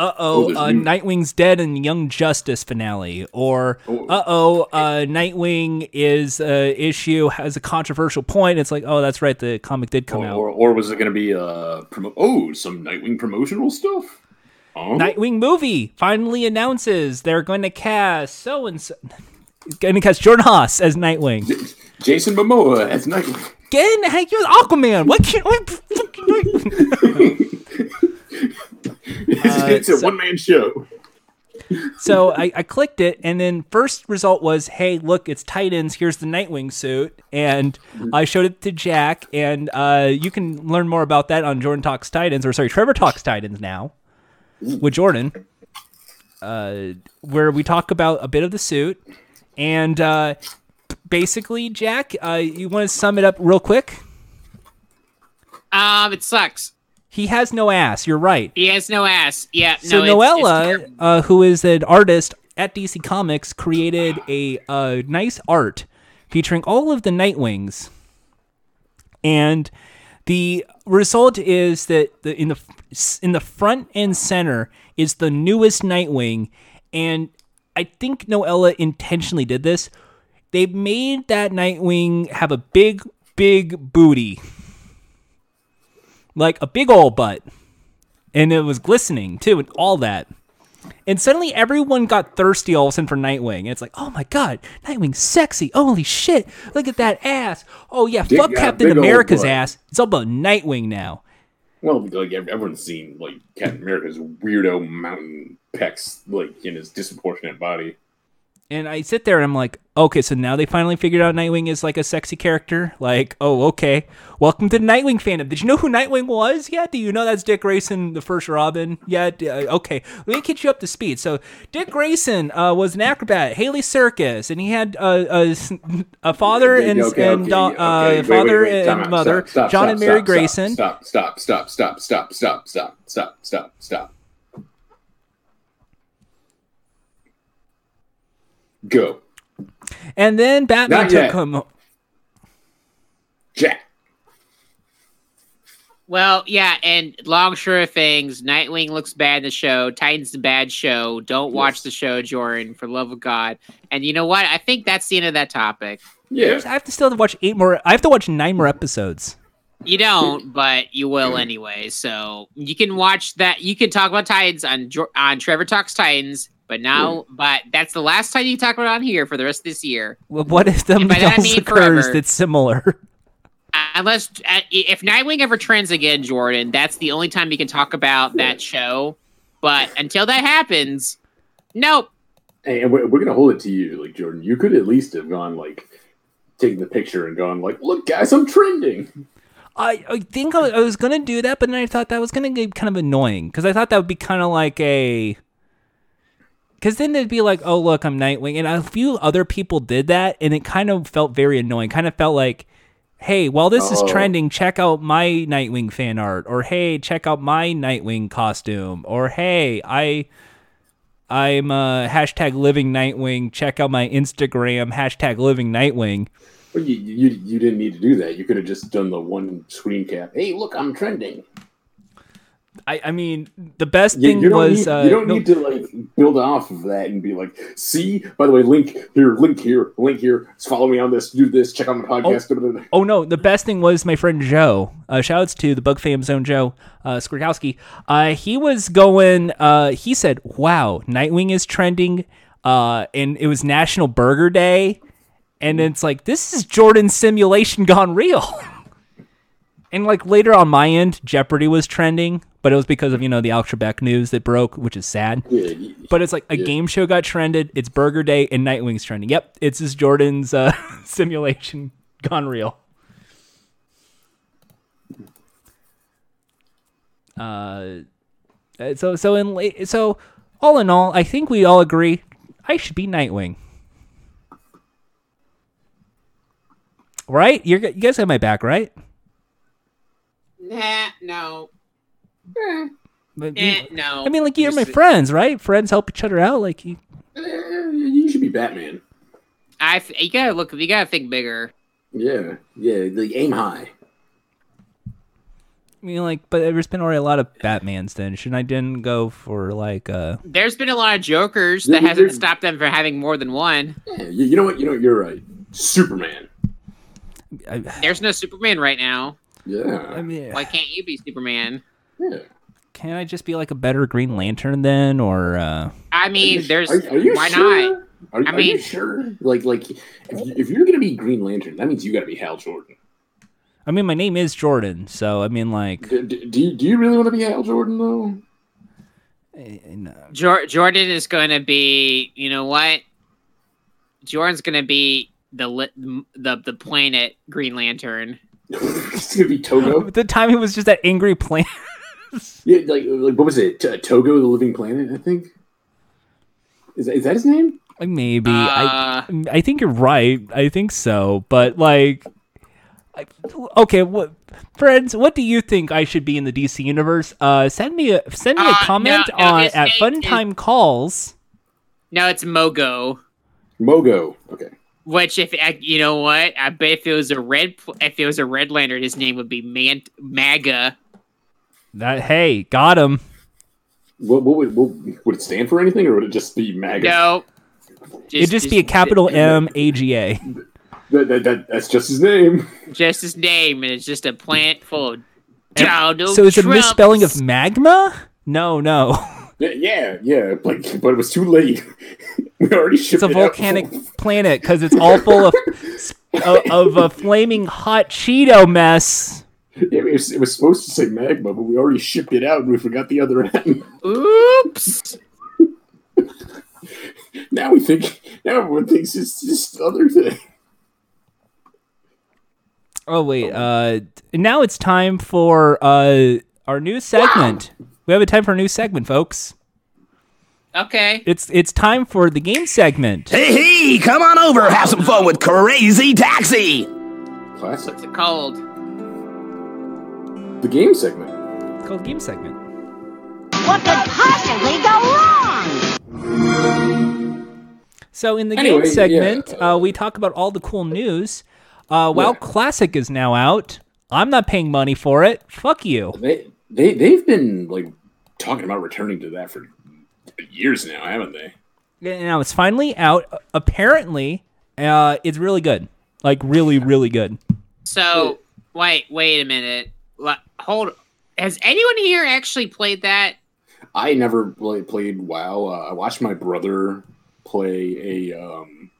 uh oh, Oh, uh, Nightwing's dead in Young Justice finale, or Oh. uh oh, uh, Nightwing is uh, issue has a controversial point. It's like, oh, that's right, the comic did come Or, out. or, or was it going to be uh promo- oh some Nightwing promotional stuff? Oh, Nightwing movie finally announces they're going to cast so and so. Going to cast Jordan Haas as Nightwing. Jason Momoa as Nightwing. Again, hey, you're Aquaman. What can't Nightwing? it's it's a so- one man show. So I, I clicked it, and then first result was, hey, look, it's Titans. Here's the Nightwing suit, and I showed it to Jack, and uh, you can learn more about that on Jordan Talks Titans, or sorry, Trevor Talks Titans now with Jordan, uh, where we talk about a bit of the suit, and uh, basically, Jack, uh, you want to sum it up real quick? Um, it sucks. He has no ass. You're right. He has no ass. Yeah. So no, it's- it's Noella, uh, who is an artist at DC Comics, created a uh, nice art featuring all of the Nightwings, and the result is that the in the in the front and center is the newest Nightwing, and I think Noella intentionally did this. They made that Nightwing have a big, big booty, like a big old butt and it was glistening too, and all that. And suddenly everyone got thirsty all of a sudden for Nightwing. And it's like, oh my god, Nightwing's sexy. Holy shit, look at that ass. Oh yeah, Dick fuck Captain America's ass. It's all about Nightwing now. Well, like everyone's seen like Captain America's weirdo mountain pecs, like in his disproportionate body. And I sit there and I'm like, okay, so now they finally figured out Nightwing is like a sexy character. Like, oh, okay. Welcome to Nightwing fandom. Did you know who Nightwing was? Yeah. Do you know that's Dick Grayson, the first Robin? Yeah. uh, okay. Let me get you up to speed. So Dick Grayson uh, was an acrobat, Haly Circus, and he had uh, a, a father and, okay, and okay, uh, okay, uh, wait, wait, father wait, time and out. mother, Stop, stop, John stop, and Mary stop, Grayson. Stop, stop, stop, stop, stop, stop, stop, stop, stop, stop, Go, And then Batman Not took yet. him. Jack. Well, yeah, and long sure of things. Nightwing looks bad in the show. Titan's the bad show. Don't watch Yes. the show, Jordan, for love of God. And you know what? I think that's the end of that topic. Yeah. I have to still watch eight more. I have to watch nine more episodes. You don't, but you will anyway. So you can watch that. You can talk about Titans on on Trevor Talks Titans. But now, but that's the last time you talk about it on here for the rest of this year. Well, What if something by that I mean occurs forever. that's similar? Unless uh, if Nightwing ever trends again, Jordan, that's the only time you can talk about that show. But until that happens, nope. Hey, and we're, we're gonna hold it to you, like Jordan. You could at least have gone like taking the picture and gone like, "Look, guys, I'm trending." I, I think I, I was gonna do that, but then I thought that was gonna be kind of annoying because I thought that would be kind of like a. Because then they'd be like, "Oh, look, I'm Nightwing," and a few other people did that, and it kind of felt very annoying. Kind of felt like, "Hey, while this is Oh. trending, check out my Nightwing fan art," or "Hey, check out my Nightwing costume," or "Hey, I." I'm uh, hashtag living Nightwing. Check out my Instagram hashtag living Nightwing. Well, you, you you didn't need to do that. You could have just done the one screen cap. Hey, look, I'm trending. I, I mean, the best You, thing you was need, uh, you don't no- need to like build off of that and be like, "See, by the way, link here, link here, link here. Just follow me on this. Do this. Check out my podcast." da, da, da." Oh no, the best thing was my friend Joe. Uh, shoutouts to the Bug Fam Zone Joe uh. Uh, he was going. Uh, he said, "Wow, Nightwing is trending," uh, and it was National Burger Day, and it's like this is Jordan simulation gone real. and like later on my end, Jeopardy was trending, but it was because of you know the Al Trebek news that broke, which is sad. Yeah, But it's like a Yeah. game show got trended. It's Burger Day and Nightwing's trending. Yep, it's just Jordan's uh, simulation gone real. Uh, so so in so all in all, I think we all agree I should be Nightwing. Right? You're, you guys have my back, right? Nah, no, But eh, you- no. I mean, like you're my friends, right? Friends help each other out. Like you, eh, you should be Batman. I you gotta look. You gotta think bigger. Yeah, yeah. Like aim high. I mean, like, but there's been already a lot of Batmans. Then shouldn't I didn't go for like uh? There's been a lot of Jokers that Yeah, hasn't there's- stopped them from having more than one. Yeah, you, you know what? You know what? You're right. Superman. I, There's no Superman right now. Yeah. I mean, Why can't you be Superman? yeah. can I just be like a better Green Lantern then, or uh? I Are mean, you- there's are- are you why sure? not? Are, I are you mean- sure? Like, like if, you, if you're gonna be Green Lantern, that means you got to be Hal Jordan. I mean, my name is Jordan, so I mean, like, Do, do, do you do you really want to be Hal Jordan though? eh, no. Jor- Jordan is going to be. You know what? Jordan's going to be the li- the the planet Green Lantern. it's gonna be Togo. at the time it was just that angry plant. Yeah, like, like what was it? T- Togo, the Living Planet. I think. Is that, is that his name? Like, Maybe I, Uh, I think you're right. I think so, but like, I, okay, what friends? What do you think I should be in the DC universe? Uh, send me a send me a Uh, comment no, no, on at name is- Funtime Calls. no, it's Mogo. Mogo. Okay. Which, if uh, you know what, I bet if it was a red, if it was a red lantern, his name would be Man- MAGA. That hey, got him. What, what would what, would it stand for anything, or would it just be MAGA? No, It'd just be a capital M A G A. That, that, that, that's just his name. just his name, and it's just a plant full of Donald So it's a misspelling of magma? No, no. Yeah, yeah. Like, but it was too late. we already shipped It's a it out. volcanic planet because it's all full of of, of a flaming hot Cheeto mess. Yeah, it, was, it was supposed to say magma, but we already shipped it out and we forgot the other end. Oops. now we think, now everyone thinks it's this other thing. Oh wait, uh, now it's time for uh our new segment. We have a time for a new segment, folks. Okay. It's it's time for the game segment. Hey, hey, come on over, have some fun with Crazy Taxi. Classic. What's it called? The game segment. It's called game segment. What could possibly go wrong? So in the Anyway, game segment, yeah. uh, we talk about all the cool news. Uh, WoW Yeah. Classic is now out. I'm not paying money for it. Fuck you. They they they've been like talking about returning to that for years now, haven't they? Now it's finally out. Apparently, uh, it's really good. Like really, really good. So wait, wait a minute. Hold. Has anyone here actually played that? I never really played WoW. Uh, I watched my brother play a um,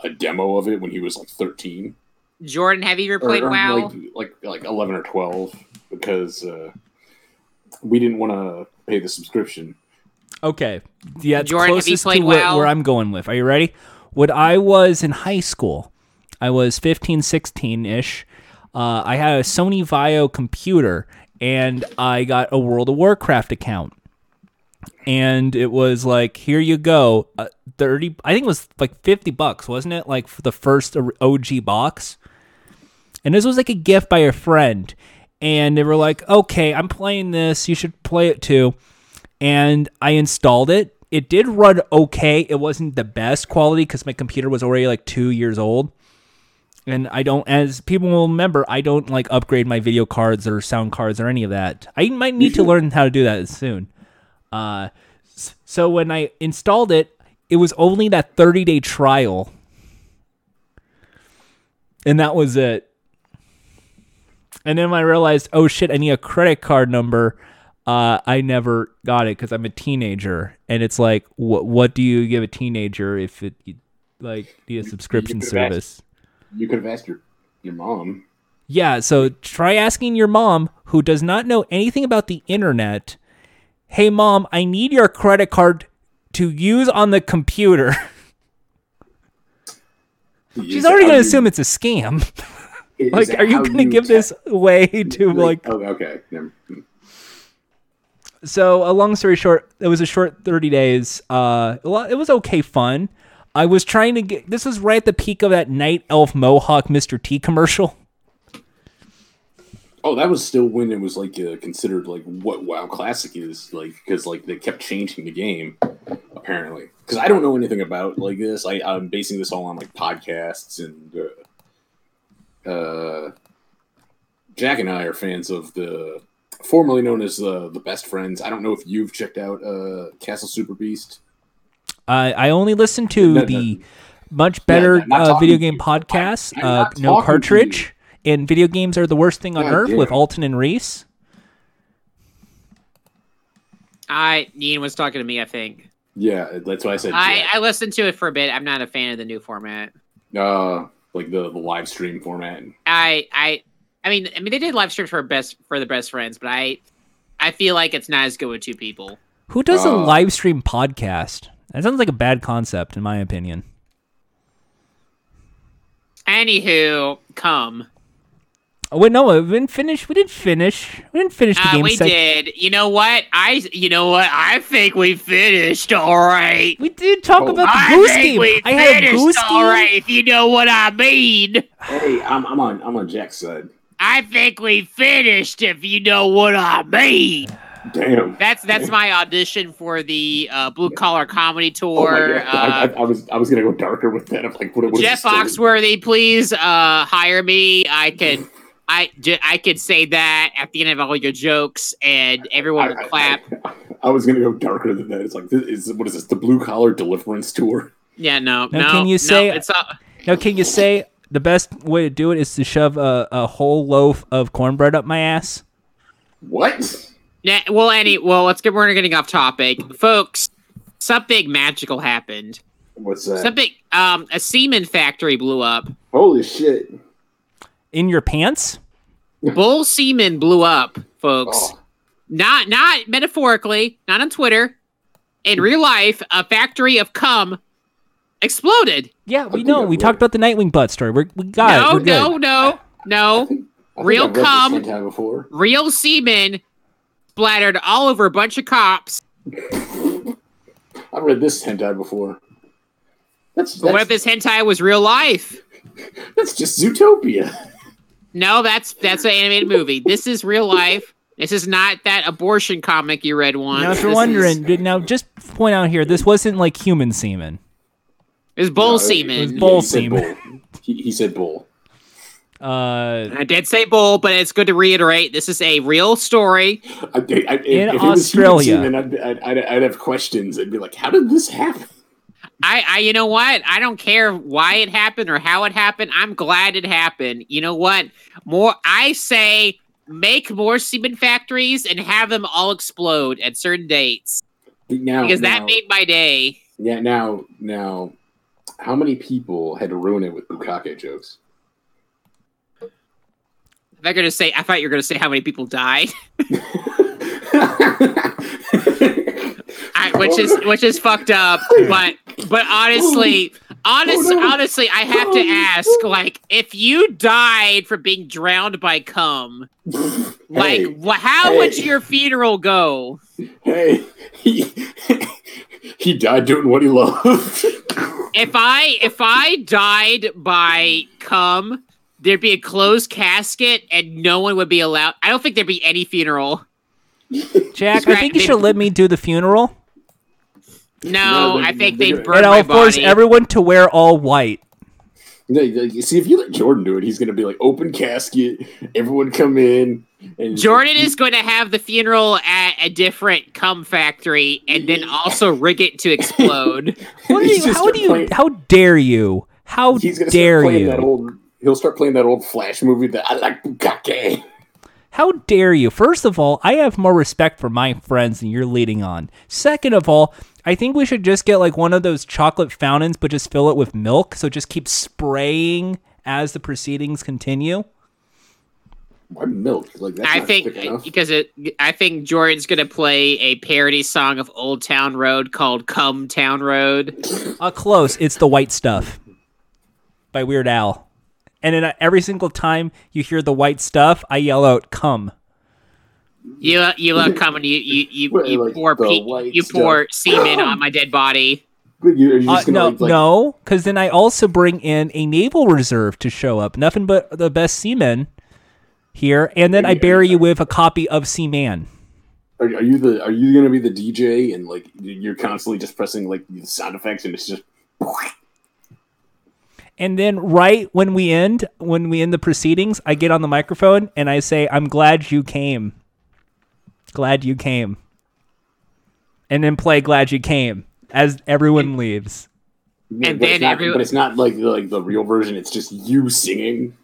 a demo of it when he was like thirteen. Jordan, have you ever Or- played or, WoW? Like, like like eleven or twelve because uh, we didn't want to pay the subscription. Okay. Yeah, it's Jordan, have you closest to played where, WoW? where I'm going with. Are you ready? When I was in high school, I was 15, 16 ish. Uh, I had a Sony VAIO computer and I got a World of Warcraft account. And it was like, here you go. Uh, 30, I think it was like 50 bucks, wasn't it? Like for the first OG box. And this was like a gift by a friend. And they were like, okay, I'm playing this. You should play it too and I installed it. It did run okay. It wasn't the best quality because my computer was already like two years old. And I don't, as people will remember, I don't like upgrade my video cards or sound cards or any of that. I might need to learn how to do that soon. Uh, so when I installed it, it was only that 30 day trial. And that was it. And then I realized, oh shit, I need a credit card number. Uh, I never got it because I'm a teenager, and it's like, what what do you give a teenager if it like a subscription asked- service? You could have asked your your mom. Yeah, so try asking your mom, who does not know anything about the internet. Hey, mom, I need your credit card to use on the computer. She's already gonna assume it's a scam. is like, are you gonna give te- this away to like Oh, okay. So a long story short it was a short 30 days uh it was okay fun i was trying to get this was right at the peak of that night elf mohawk mr t commercial Oh, that was still when it was like uh, considered like what WoW Classic is like because like they kept changing the game apparently. Because I don't know anything about like this. I, I'm basing this all on like podcasts and uh, uh, Jack and I are fans of the formerly known as uh, the Best Friends. I don't know if you've checked out uh, Castle Super Beast. i i only listen to No, no. the much better not uh, video game podcast I'm uh no cartridge and video games are the worst thing on God earth with alton and reese I Ian was talking to me. I think Yeah, that's why I said I I listened to it for a bit. I'm not a fan of the new format. uh, like the, the live stream format. I I I mean I mean they did live streams for best for the best friends, but I I feel like it's not as good with two people. who does a Uh. live stream podcast that sounds like a bad concept in my opinion Anywho, come. Oh wait no we didn't finish we didn't finish we didn't finish the Uh, game we sec- did. You know what? I you know what? I think we finished all right. we did talk Oh, about the I goose think game we i had a finished goose all game right. If you know what I mean. Hey, I'm, I'm on I'm on Jack's side. I think we finished. If you know what I mean. Damn. That's that's my audition for the uh, blue collar comedy Oh my tour. I, I, uh, I was I was gonna go darker with that. I'm like, what, what is Jeff the? Foxworthy, please uh, hire me. I could, I, j- I could say that at the end of all your jokes, and everyone would I- clap. I, I was gonna go darker than that. It's like this is what is this? The blue collar deliverance tour. yeah, no, Now, no. can you no, say- it's all, Now, can you say the best way to do it is to shove a, a whole loaf of cornbread up my ass? What? Yeah. well, any, well, let's get. We're getting off topic, folks. Something magical happened. What's that? Something. Um, a semen factory blew up. Holy shit! In your pants? Bull semen blew up, folks. Oh, Not, not metaphorically, not on Twitter. In hmm. real life, a factory of cum exploded. Yeah, we know. We talked about the Nightwing butt story. We're, we got it. no, We're good. no, no, no. I think Real I've read cum. hentai before. Real semen splattered all over a bunch of cops. I've read this hentai before. That's But what if this hentai was real life? that's just Zootopia. No, that's that's an animated movie. This is real life. This is not that abortion comic you read once. Now, if you're This wondering, is, now just point out here, this wasn't like human semen. it's bull No, semen. It was bull he semen. bull. He, he said bull. Uh, I did say bull, but it's good to reiterate this is a real story. I, I, if, In if it was Australia. human semen, I'd, I'd, I'd, I'd have questions. I'd be like, how did this happen? I, I, you know what? I don't care why it happened or how it happened. I'm glad it happened. You know what? More, I say, make more semen factories and have them all explode at certain dates Now, because that made my day. Yeah, now, now, how many people had to ruin it with bukkake jokes? They're gonna say. I thought you were gonna say how many people died, which is which is fucked up. But but honestly, honest, Oh, no. honestly, I have to ask, like, if you died from being drowned by cum, like, Hey, wh- how hey. would your funeral go? hey, he, he died doing what he loved. If I if I died by cum, there'd be a closed casket and no one would be allowed. I don't think there'd be any funeral. Jack, I think you should let me do the funeral, No, No, I think they- they'd burn and uh, I'll force body. everyone to wear all white. See, if you let Jordan do it, he's gonna be like open casket. Everyone come in. And Jordan is going to have the funeral at a different cum factory and then also rig it to explode. What do you, how gonna do you? play- How dare you? How He's gonna dare start playing you? that old. He'll start playing that old Flash movie that I like bukkake. How dare you? First of all, I have more respect for my friends than you're leading on. Second of all, I think we should just get like one of those chocolate fountains, but just fill it with milk. So just keep spraying as the proceedings continue. Why milk? Like that's I not think because it, I think Jordan's going to play a parody song of Old Town Road called "Come Town Road." Uh, close. It's the white stuff by Weird Al. And then uh, every single time you hear the white stuff, I yell out "come." You you love cum and you you you, Wait, you like pour pe- white you pour semen on my dead body. But you, are you Uh, just gonna no, like, like, no, because then I also bring in a naval reserve to show up. Nothing but the best seamen here, and then I bury you with a copy of Seaman. Are, are you the? Are you gonna be the DJ and like you're constantly just pressing like the sound effects and it's just. And then right when we end, when we end the proceedings, I get on the microphone and I say, "I'm glad you came. Glad you came." And then play "Glad You Came" as everyone leaves. And but it's then not, every- but it's not like the, like the real version. It's just you singing.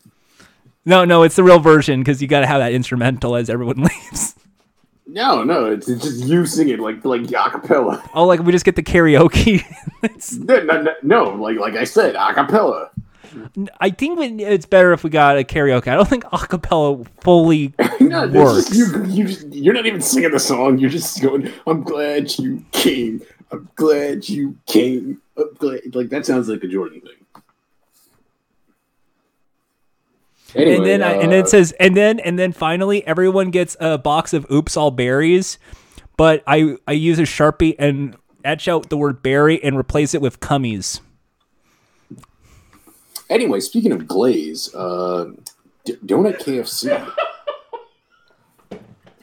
No, no, it's the real version because you got to have that instrumental as everyone leaves. No, no, it's, it's just you singing like like acapella. Oh, like we just get the karaoke. No, no, no, no, like like I said, acapella. I think it's better if we got a karaoke. I don't think acapella fully No, works. just, you, you you're not even singing the song. You're just going. I'm glad you came. I'm glad you came. I'm glad. Like that sounds like a Jordan thing. Anyway, and then I, and uh, it says and then and then finally everyone gets a box of oops all berries but i i use a sharpie and etch out the word berry and replace it with cummies Anyway, speaking of glaze, uh, D- Donut KFC.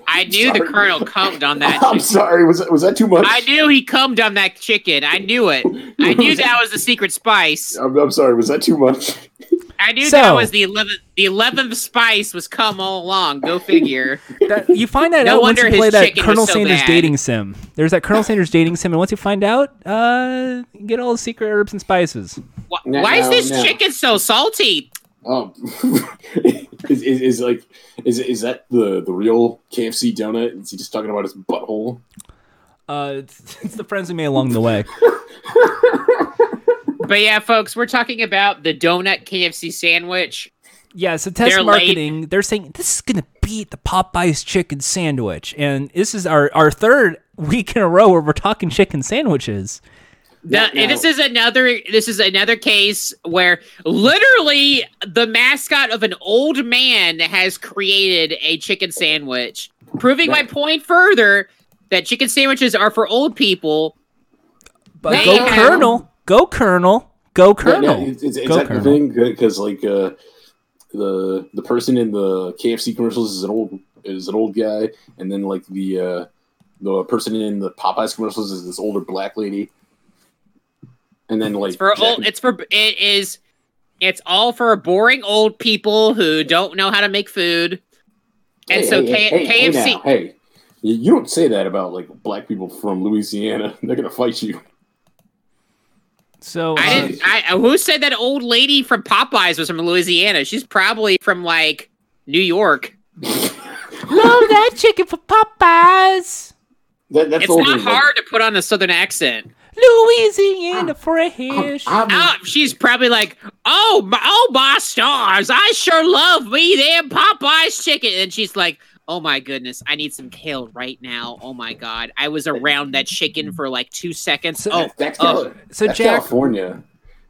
I knew the colonel cummed on that. I'm sorry. Was that was that too much? I knew he cummed on that chicken. I knew it. I knew that was the secret spice. I'm, I'm sorry. Was that too much? I knew So- that was the eleventh. The eleventh spice was come all along. Go figure. that, you find that No out once you play that colonel so sanders bad. dating sim there's that colonel sanders dating sim and once you find out uh get all the secret herbs and spices Why, No, why is this no. chicken so salty? Um, is, is, is like is is that the the real KFC donut? Is he just talking about his butthole? uh it's, it's the friends we made along the way But yeah, folks, we're talking about the donut KFC sandwich. Yeah, so test They're late. marketing, they're saying this is gonna beat the Popeyes chicken sandwich, and this is our our third week in a row where we're talking chicken sandwiches. The, Now- and this is another this is another case where literally the mascot of an old man has created a chicken sandwich, proving my point further that chicken sandwiches are for old people. But They go have- Colonel, go Colonel, go Colonel, yeah, is, is, is go that Colonel. thing? Because like uh, the the person in the KFC commercials is an old is an old guy, and then like the uh, the person in the Popeyes commercials is this older black lady, and then like It's for Jack- old. It's for it is It's all for boring old people who don't know how to make food. And Hey, so hey, K- hey, hey, KFC. now, hey, you you don't say that about like black people from Louisiana. They're gonna fight you. So I uh, didn't. I who said that old lady from Popeyes was from Louisiana? She's probably from like New York. love that chicken for Popeyes. That, that's It's older not than- hard to put on a southern accent. Louisiana fresh. I'm- Oh, she's probably like, oh, my, oh my stars! I sure love me them Popeyes chicken. And she's like, oh my goodness, I need some kale right now. Oh my god, I was around that chicken for like two seconds. So- oh, That's, oh. that's, oh, Cali- so that's Jack- California. Like-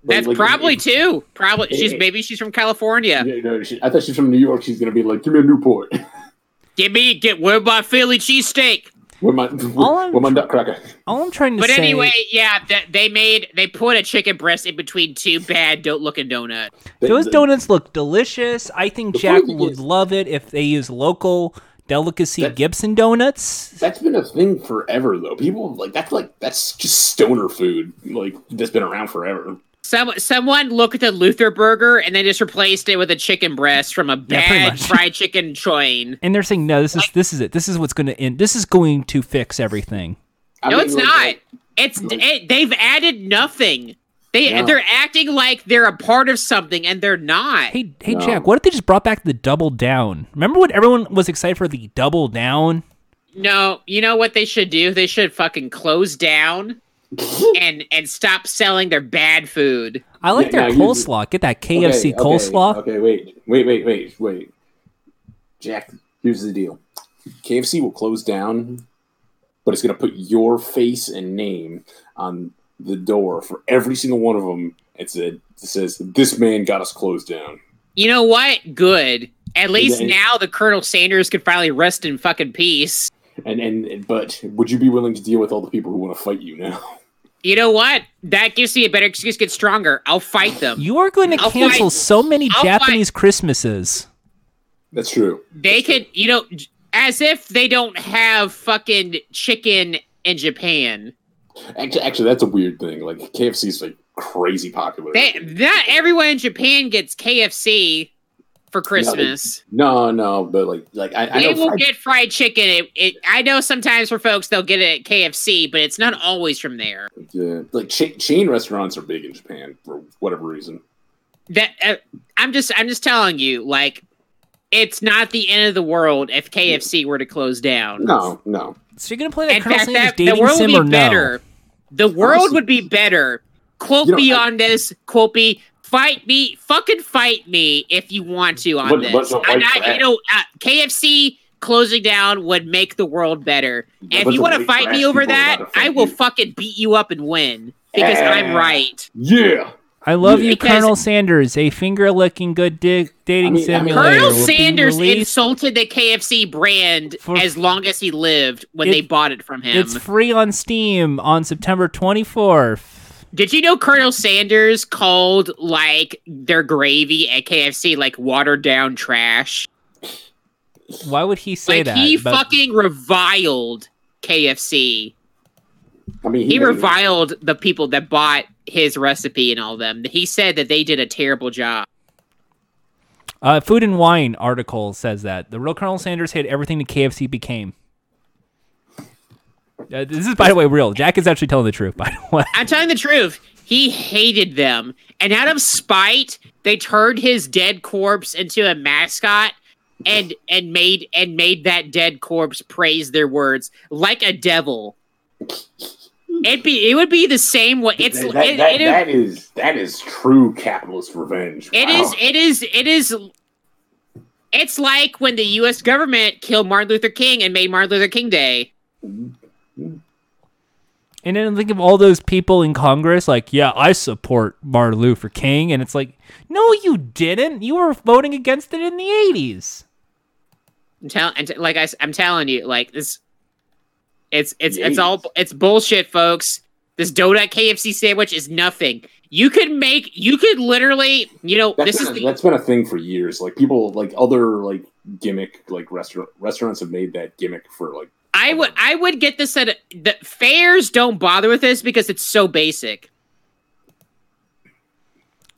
that's like, probably if- two. Probably she's maybe she's from California. Yeah, no, she, I thought she's from New York. She's gonna be like, give me a Newport Give me get where my Philly cheesesteak. with my with, All I'm my nutcracker. All I'm trying to say. But say. anyway, yeah, th- they made they put a chicken breast in between two bad don't looking donuts. Those The- donuts look delicious. I think Jack would is- love it if they use local delicacy That- Gibson donuts. That's been a thing forever, though. People like that's like that's just stoner food, like that's been around forever. Some someone looked at the Luther burger and they just replaced it with a chicken breast from a bad much. fried chicken chain. And they're saying, no, this is this is it. This is what's going to end. This is going to fix everything. I No, mean, it's like, not. It's it, they've added nothing. They No. they're acting like they're a part of something and they're not. Hey, hey, No. Jack, what if they just brought back the double down? Remember when everyone was excited for the double down? No, you know what they should do? They should fucking close down and and stop selling their bad food. I like Yeah, their now you- coleslaw. Get that KFC okay, coleslaw. Okay, wait, wait, wait, wait, wait. Jack, here's the deal. KFC will close down, but it's gonna put your face and name on the door for every single one of them. It said it says this man got us closed down. You know what? Good. At least Yeah. now the Colonel Sanders could finally rest in fucking peace. And and but would you be willing to deal with all the people who want to fight you now? You know what? That gives me a better excuse to get stronger. I'll fight them. You are going to I'll cancel fight- so many I'll Japanese Christmases. That's true. They could, you know, as if they don't have fucking chicken in Japan. Actually, actually, that's a weird thing. Like KFC is like crazy popular. They not everyone in Japan gets KFC for Christmas. no, no, but like, like I, I they know will fried- get fried chicken. It, it, I know sometimes for folks they'll get it at KFC, but it's not always from there. Yeah, like cha- chain restaurants are big in Japan for whatever reason. That uh, I'm just, I'm just telling you, like, it's not the end of the world if KFC were to close down. No, no. So you're going to play that In Colonel fact, Sanders that, the dating world sim would or be no? better. The world Honestly- would be better. Quote You know, me I- on this. Quote me. Fight me. Fucking fight me if you want to on What- this. what's the And I- you know, uh, KFC closing down would make the world better. And if you want to fight me over that, about to fight I will you? fucking beat you up and win because I'm right. Yeah, I love you, Because- Colonel Sanders, a finger licking good dig- dating I mean- simulator. Colonel Sanders insulted the KFC brand For- as long as he lived when It- they bought it from him. It's free on Steam on September 24th. Did you know Colonel Sanders called like their gravy at KFC like watered down trash? Why would he say like that? he But- fucking reviled KFC. I mean, He made it- reviled the people that bought his recipe and all them. He said that they did a terrible job. Uh, Food and Wine article says that the real Colonel Sanders hid everything the KFC became. Uh, this is, by the way, real. Jack is actually telling the truth, by the way. I'm telling the truth. He hated them, and out of spite, they turned his dead corpse into a mascot and and made and made that dead corpse praise their words like a devil. It'd be it would be the same way. It's that, that, it, that, it- that is that is true capitalist revenge. It Wow. is. It is. It is. It's like when the U.S. government killed Martin Luther King and made Martin Luther King Day. Mm-hmm. And then think of all those people in Congress, like, yeah, I support Martin Luther King. And it's like, no, you didn't. You were voting against it in the 80s. I'm telling, and t- like I, am telling you, like this, it's it's it's all it's bullshit, folks. This donut KFC sandwich is nothing. You could make, you could literally, you know, That's this is a, the that's been a thing for years. Like people, like other like gimmick, like restaurant restaurants have made that gimmick for like. I would I would get this at the fairs. Don't bother with this because it's so basic.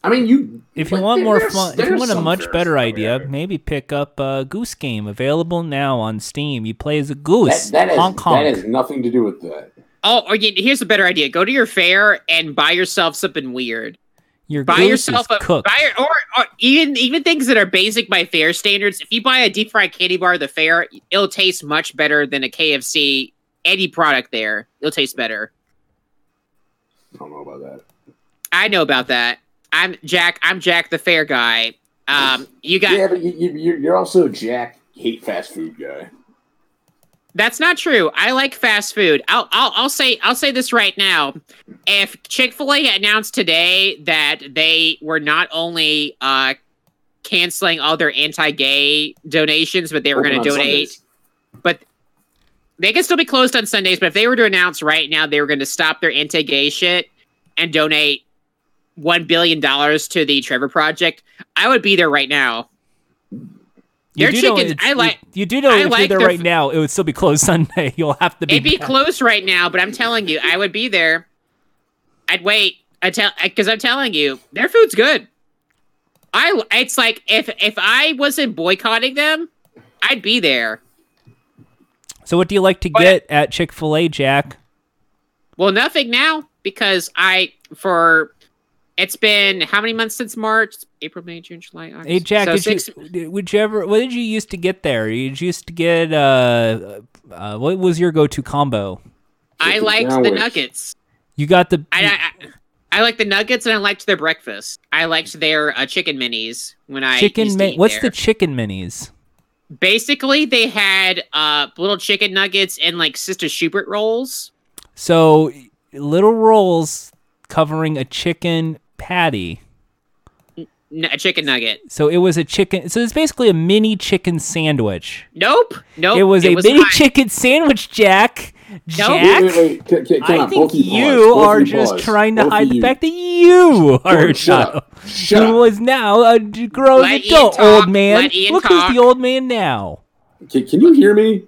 I mean, you. If you but want more fun, if you want a much better idea, there. maybe pick up uh, Goose Game, available now on Steam. You play as a goose, That, that, has, Hong Kong. that has nothing to do with that. Oh, or you- here's a better idea: go to your fair and buy yourself something weird. Your Buy goose yourself is a cooked. buy your, or, or even even things that are basic by fair standards. If you buy a deep fried candy bar at the fair, it'll taste much better than a KFC. Any product there, it'll taste better. I don't know about that. I know about that. I'm Jack. I'm Jack, the fair guy. Um, you got yeah, but you, you, you're- you're also Jack hate fast food guy. That's not true. I like fast food. I'll, I'll I'll say I'll say this right now. If Chick Fil A announced today that they were not only uh, canceling all their anti-gay donations, but they were going to donate, Sundays. but they can still be closed on Sundays. But if they were to announce right now they were going to stop their anti-gay shit and donate one billion dollars to the Trevor Project, I would be there right now. You Their chickens, I like. You, you do know I if you're there right f- now, it would still be closed Sunday. You'll have to be. It'd be back. closed right now, but I'm telling you, I would be there. I'd wait. I tell because I'm telling you, their food's good. I it's like if if I wasn't boycotting them, I'd be there. So, what do you like to But- get at Chick Fil A, Jack? Well, nothing now because I for it's been how many months since March? April, May, June, July, August. Hey, Jack, So did six, you, would you ever? What did you used to get there? You used to get uh, uh what was your go-to combo? I liked the nuggets. You got the I, I I liked the nuggets and I liked their breakfast. I liked their uh, chicken minis when I chicken. used to Mi- eat what's there. the chicken minis? basically they had uh little chicken nuggets and like sister Schubert rolls. So little rolls covering a chicken patty. N- a chicken nugget. So it was a chicken. So it's basically a mini chicken sandwich. Nope. Nope. it was a mini not. chicken sandwich, Jack. Jack. Wait, wait, wait. C- c- come I on, think you pause. Are of just pause. trying to Both hide the fact that you are a Jordan, shut child up. Shut who up. is now a grown Let adult, old man. Look talk. who's the old man now. Can, can you hear me?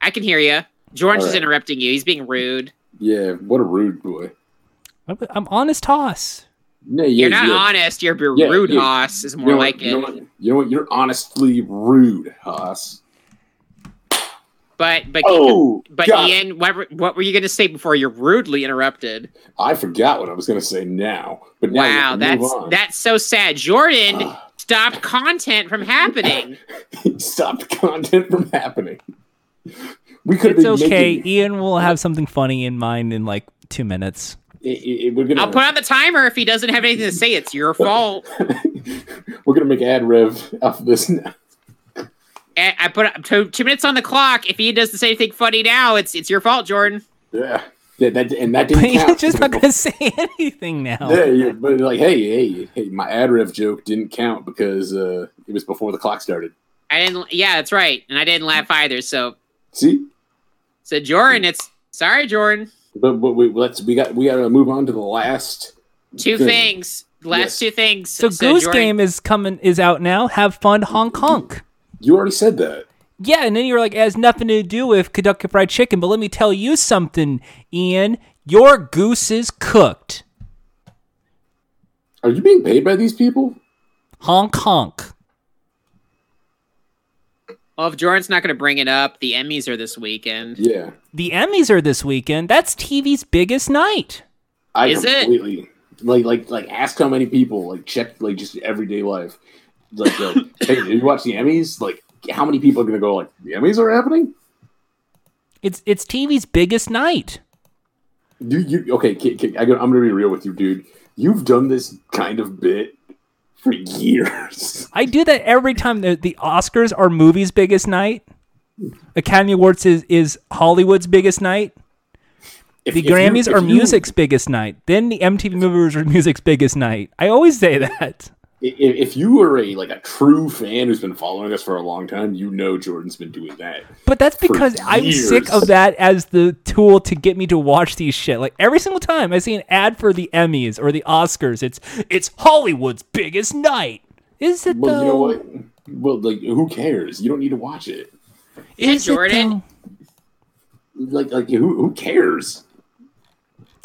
I can hear you. George All is interrupting you. He's being rude. Yeah, what a rude boy. I'm, I'm honest, Toss. No, yeah, You're not yeah. honest. You're Yeah, rude, yeah. Haas. Is You more know like what, you know it. what? You know what? You're honestly rude, Haas. But but Oh, but God. Ian, what were, what were you going to say before you're rudely interrupted? I forgot what I was going to say now. But now Wow, have to move that's that's so sad. Jordan ah. stopped content from happening. stopped content from happening. We could It's be okay. making. Ian will have something funny in mind in like two minutes. It, it, it- we're gonna. I'll put on the timer if he doesn't have anything to say. It's your fault. we're gonna make ad rev off of this now. I I put two, two minutes on the clock. If he doesn't say anything funny now, it's it's your fault, Jordan. Yeah, yeah that, and that didn't Ian's count. just not going to say anything now. Yeah, yeah, but like, hey, hey, hey, my ad rev joke didn't count because uh, it was before the clock started. I didn't. Yeah, that's right, and I didn't laugh either. So See, so Jordan, it's sorry, Jordan. But, but we, let's we got we got to move on to the last. Two thing. things. Last Yes. two things. So, Goose Jordan- Game is coming is out now. Have fun, Hong Kong. You already said that. Yeah, and then you're like, it has nothing to do with Kentucky Fried Chicken. But let me tell you something, Ian. Your goose is cooked. Are you being paid by these people? Hong Kong. Well, if Jordan's not going to bring it up, the Emmys are this weekend. Yeah, The Emmys are this weekend. That's TV's biggest night. I Is it? like like like ask how many people like check like just everyday life. Like, uh, hey, did you watch the Emmys? Like, how many people are gonna go like the Emmys are happening? It's it's TV's biggest night. You, you okay? K- K- I, am gonna be real with you, dude. You've done this kind of bit for years. I do that every time the, the Oscars are movies' biggest night. Academy Awards is, is Hollywood's biggest night. If- The if Grammys if are you- music's biggest night. Then the MTV Movies are music's biggest night. I always say that. I- If you are a like a true fan who's been following us for a long time, you know Jordan's been doing that. But that's because I'm sick of that as the tool to get me to watch these shit. Like every single time I see an ad for the Emmys or the Oscars, it's it's Hollywood's biggest night. Is it Well, though? you know what? Well, like, who cares? You don't need to watch it. Is it, Jordan? though? Like, like who who cares?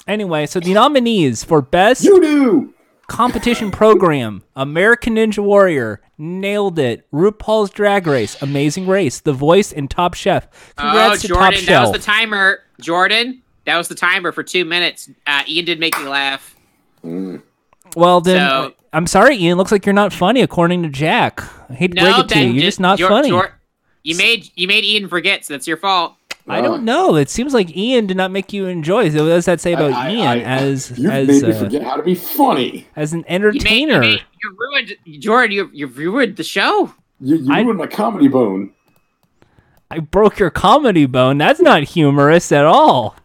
Anyway, so the nominees for best You do. Competition program: American Ninja Warrior, nailed it. RuPaul's Drag Race, Amazing Race, The Voice, and Top Chef. Congrats oh, to Jordan, Top that Shelf. was the timer. Jordan, that was the timer for two minutes. Uh, Ian did make me laugh. well, then So- I'm sorry, Ian. Looks like you're not funny, according to Jack. I hate to No, break it to you. You're ju- just not funny. You made you made Ian forget, so that's your fault. I don't know. It seems like Ian did not make you enjoy. So what does that say about I- I- Ian I- as you as made me uh, forget how to be funny. as an You made, entertainer? you, made, you ruined Jordan. You you ruined the show. You, you I- ruined my comedy bone. I broke your comedy bone. That's not humorous at all.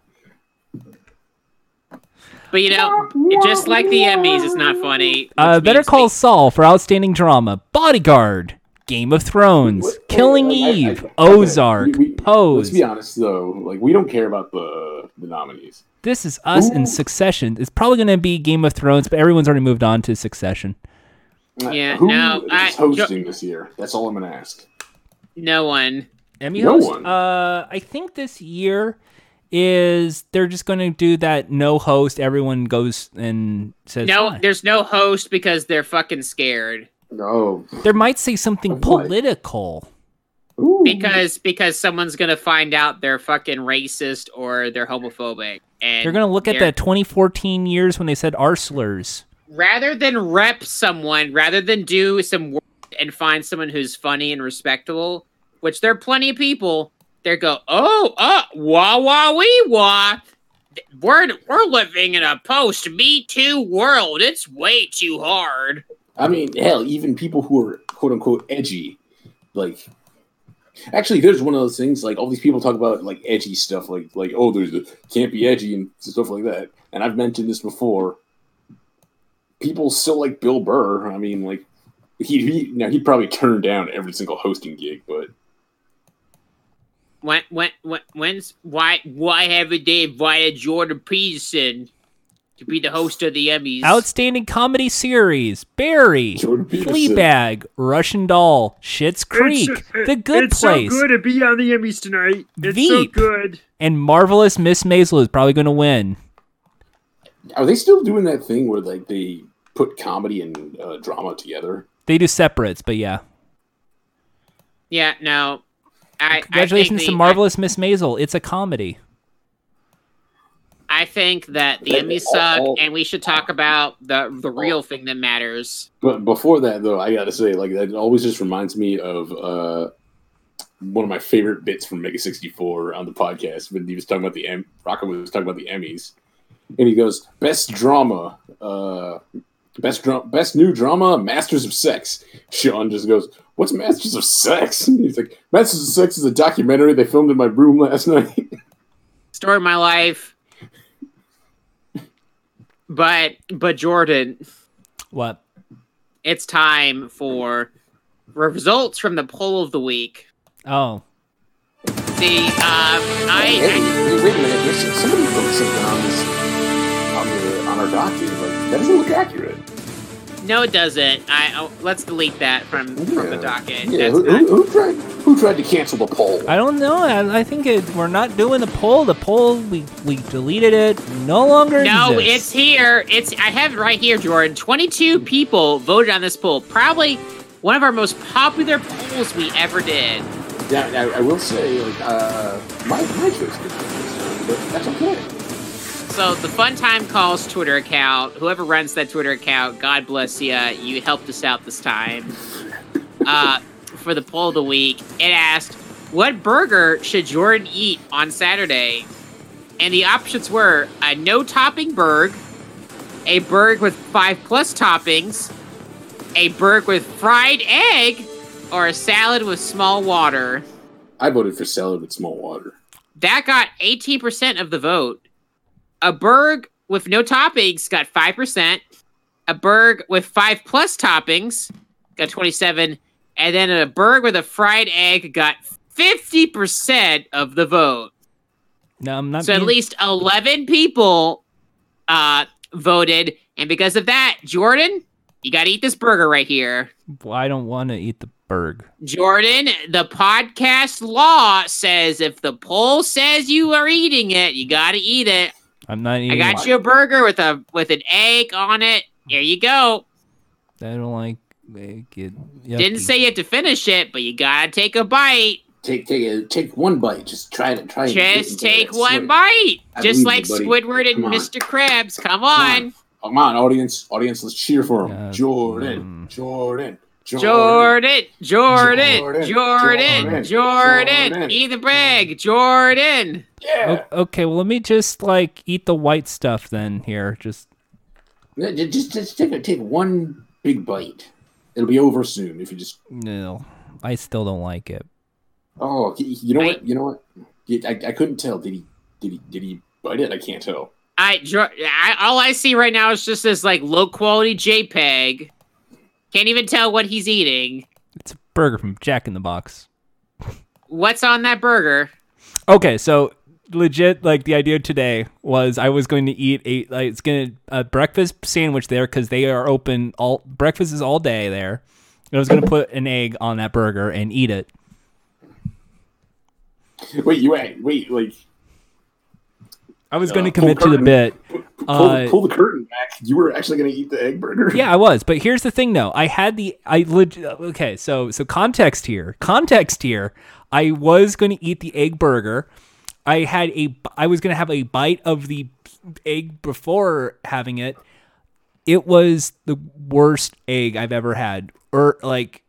But you know, just like the Emmys, it's not funny. Uh, Better Call we- Saul for outstanding drama. Bodyguard, Game of Thrones, What- Killing like, I- I- Eve, okay, Ozark, we- we- Pose. Let's be honest, though. Like, we don't care about the the nominees. This is us in Succession. It's probably going to be Game of Thrones, but everyone's already moved on to Succession. Uh, Yeah, Who no, I- is hosting this year? That's all I'm gonna ask. No one. Emmy No host? one. Uh, I think this year is they're just going to do that no host. Everyone goes and says No, hi. there's no host because they're fucking scared. No. There might say something what? political. Ooh. Because because someone's gonna find out they're fucking racist or they're homophobic, and They're going to look at they're- that 2014 years when they said R slurs. rather than rep someone, rather than do some work and find someone who's funny and respectable, which there are plenty of people, they go, oh, uh, wah wah wee wah. We're we're living in a post Me Too world. It's way too hard. I mean, hell, even people who are quote unquote edgy, like. Actually, there's one of those things like all these people talk about like edgy stuff, like like oh, there's a, can't be edgy and stuff like that. And I've mentioned this before. People still like Bill Burr. I mean, like he he now he probably turned down every single hosting gig, but When when when when's why why haven't they invited Jordan Peterson to be the host of the Emmys? Outstanding comedy series: Barry, Fleabag, Russian Doll, Schitt's Creek, The Good Place, It's so good to be on the Emmys tonight. It's so Veep. good. and Marvelous Miss Maisel is probably going to win. Are they still doing that thing where like they put comedy and uh, drama together? They do separates, but yeah. yeah, no. I, Congratulations I to the- Marvelous Miss Maisel. It's a comedy. I think that the Emmys all- suck, all- and we should talk about the the real thing that matters. But before that, though, I gotta say, like that always just reminds me of uh, one of my favorite bits from Mega sixty four on the podcast when he was talking about the M. Rocco was talking about the Emmys, and he goes, "Best drama, uh, best dra- best new drama, Masters of Sex." Shawn just goes, "What's Masters of Sex?" He's like, "Masters of Sex is a documentary they filmed in my room last night." Story of my life. But but Jordan, What? it's time for results from the poll of the week. Oh, See, um, I, Hey, I hey, wait a minute! There's somebody wrote something on this on the on our document. Like that doesn't look accurate. No, it doesn't. I oh, let's delete that from from the docket. Yeah, who, not- who, who tried who tried to cancel the poll? I don't know. I, I think it, we're not doing the poll. The poll we we deleted it. No longer No, exists. it's here. It's I have it right here, Jordan. Twenty-two people voted on this poll. Probably one of our most popular polls we ever did. Yeah, I, I will say, like, uh, my my choice did this time, but that's okay. So the Fun Time Calls Twitter account, whoever runs that Twitter account, God bless you. You helped us out this time. Uh, for the poll of the week, it asked, "What burger should Jordan eat on Saturday?" And the options were a no-topping burg, a burg with five plus toppings, a burg with fried egg, or a salad with small water. I voted for salad with small water. That got 18% of the vote. A Berg with no toppings got 5%. A Berg with 5 plus toppings got 27. And then a Berg with a fried egg got 50% of the vote. no, I'm not. So at least 11 people uh, voted. And because of that, Jordan, you got to eat this burger right here. Well, I don't want to eat the burg. Jordan, the podcast law says if the poll says you are eating it, you got to eat it. I'm not eating. I got you a burger with a with an egg on it Here you go. I don't like make it. Didn't say you have to finish it, but you gotta take a bite. Take take a, take one bite. Just try to try. Just take one sweat. bite. I Just like you. Squidward and Mr. Krabs. Come on. on. Come on, audience, audience, let's cheer for him. Yeah. Jordan, Mm. Jordan, Jordan, Jordan, Jordan, Jordan, Jordan, Jordan, Jordan. Eat the brag, Jordan. Yeah. Okay, well let me just like eat the white stuff then here. Just Just just take take one big bite. It'll be over soon if you just. no, I still don't like it. Oh, you know I- what? You know what? I, I couldn't tell. Did he? Did he? Did he? Bite it, I can't tell. I, I all I see right now is just this like low quality JPEG. Can't even tell what he's eating. It's a burger from Jack in the Box. What's on that burger? Okay, so legit, like the idea today was I was going to eat a like it's gonna a breakfast sandwich there because they are open all breakfast is all day there. And I was gonna put an egg on that burger and eat it. Wait, you wait, wait, like I was Uh, going to pull commit to the curtain. bit. Pull, Uh, pull the curtain back. You were actually going to eat the egg burger. Yeah, I was, but here's the thing though. I had the I leg- okay, so so context here. Context here. I was going to eat the egg burger. I had a I was going to have a bite of the egg before having it. It was the worst egg I've ever had. Or like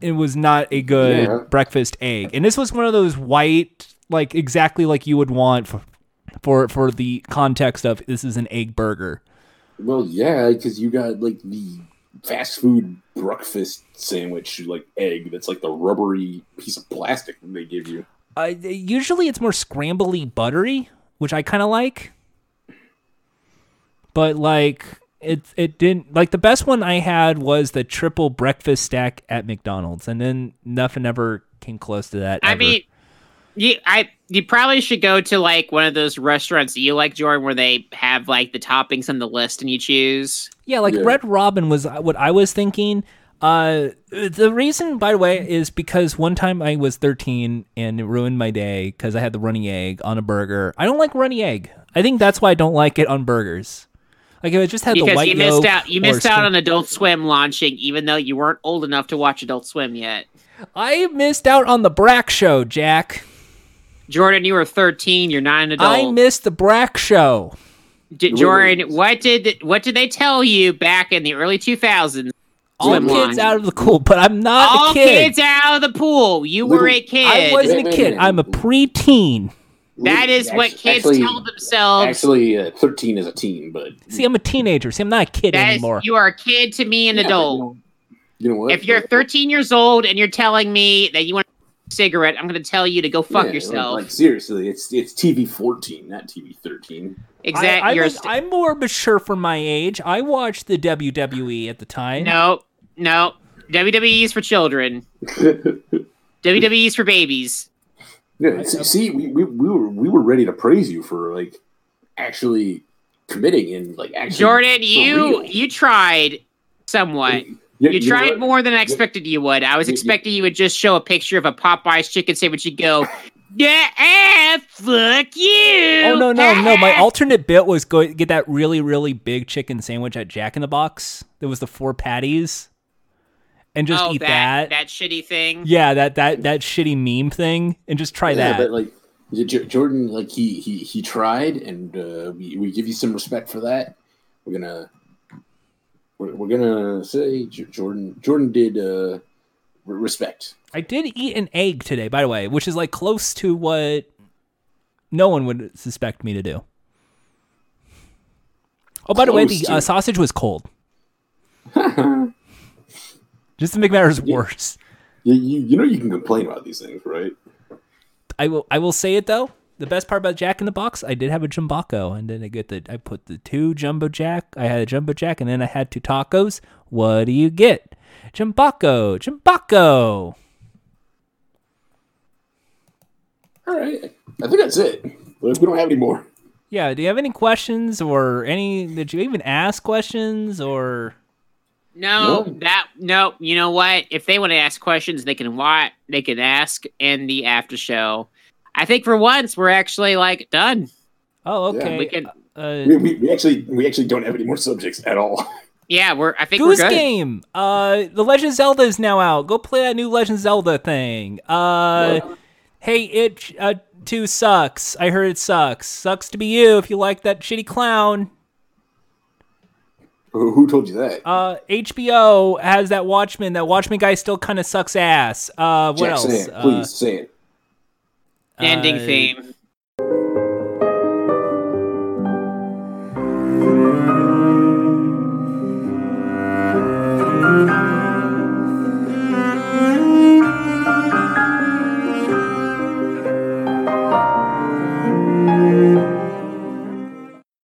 it was not a good Yeah. breakfast egg. And this was one of those white like exactly like you would want for for for the context of this is an egg burger. Well, yeah, because you got like the fast food breakfast sandwich, like egg. That's like the rubbery piece of plastic they give you. Uh, usually it's more scrambly buttery, which I kind of like. But like it it didn't like the best one I had was the triple breakfast stack at McDonald's, and then nothing ever came close to that. I ever. mean, you I you probably should go to like one of those restaurants that you like, Jordan, where they have like the toppings on the list and you choose. Yeah, like Yeah. Red Robin was what I was thinking. Uh, the reason, by the way, is because one time I was 13 and it ruined my day because I had the runny egg on a burger. I don't like runny egg. I think that's why I don't like it on burgers. Like if it just had the white you missed yolk out. You missed out skin- on Adult Swim launching, even though you weren't old enough to watch Adult Swim yet. I missed out on the Brak show, Jack. Jordan, you were 13. You're not an adult. I missed the Brak show. D- Jordan, what did what did they tell you back in the early 2000s? All Swim kids line. out of the pool, but I'm not All a kid. kids out of the pool. You were a kid. I wasn't a kid. I'm a preteen. That is what kids actually- tell themselves. Actually, uh, thirteen is a teen, but See, I'm a teenager. See, I'm not a kid That is- anymore. you are a kid to me, an Yeah, adult. You know, you know what? If you're 13 years old and you're telling me that you want a cigarette, I'm going to tell you to go fuck Yeah, yourself. Like, like, seriously, it's it's TV fourteen, not TV thirteen. exactly. I, You're am st- more mature for my age. I watched the WWE at the time. no, no. WWE's for children. WWE's for babies. Yeah, see, see, we, we, we were we were ready to praise you for like actually committing and like actually. Jordan, you real. you tried somewhat. Yeah, You tried what? more than I expected you would. I was You- you- expecting you would just show a picture of a Popeye's chicken sandwich and go, yeah, ah, fuck you. Oh no no no! My Ah." alternate bit was go get that really really big chicken sandwich at Jack in the Box. There was the four patties, and just oh, eat that, that. that shitty thing. Yeah, that that that shitty meme thing, and just try Yeah, that. but like J- J- Jordan, like he he he tried, and uh, we we give you some respect for that. We're gonna we're, we're gonna say Jordan Jordan did uh, respect. I did eat an egg today, by the way, which is like close to what no one would suspect me to do. Oh, by the way, the uh, sausage was cold. Just to make matters worse. You, you you know you can complain about these things, right? I will I will say it though. The best part about Jack in the Box, I did have a jumbaco, and then I get the I put the two jumbo jack. I had a jumbo jack, and then I had two tacos. What do you get? Jumbaco, jumbaco. All right, I think that's it. But we don't have any more. Yeah. Do you have any questions or any? Did you even ask questions or? No, No. that no. You know what? If they want to ask questions, they can watch. they can ask in the after show. I think for once we're actually like done. Oh, Yeah, okay. we can- Uh, We, we, we actually we actually don't have any more subjects at all. Yeah, we're. I think Goose we're good. Game. Uh, the Legend of Zelda is now out. Go play that new Legend of Zelda thing. Uh, hey, it uh, two sucks. I heard it sucks. Sucks to be you if you like that shitty clown. Who who told you that? Uh, HBO has that Watchmen. That Watchmen guy still kind of sucks ass. Uh, what Jack, else? say it. Uh, Please say it. Ending uh, theme.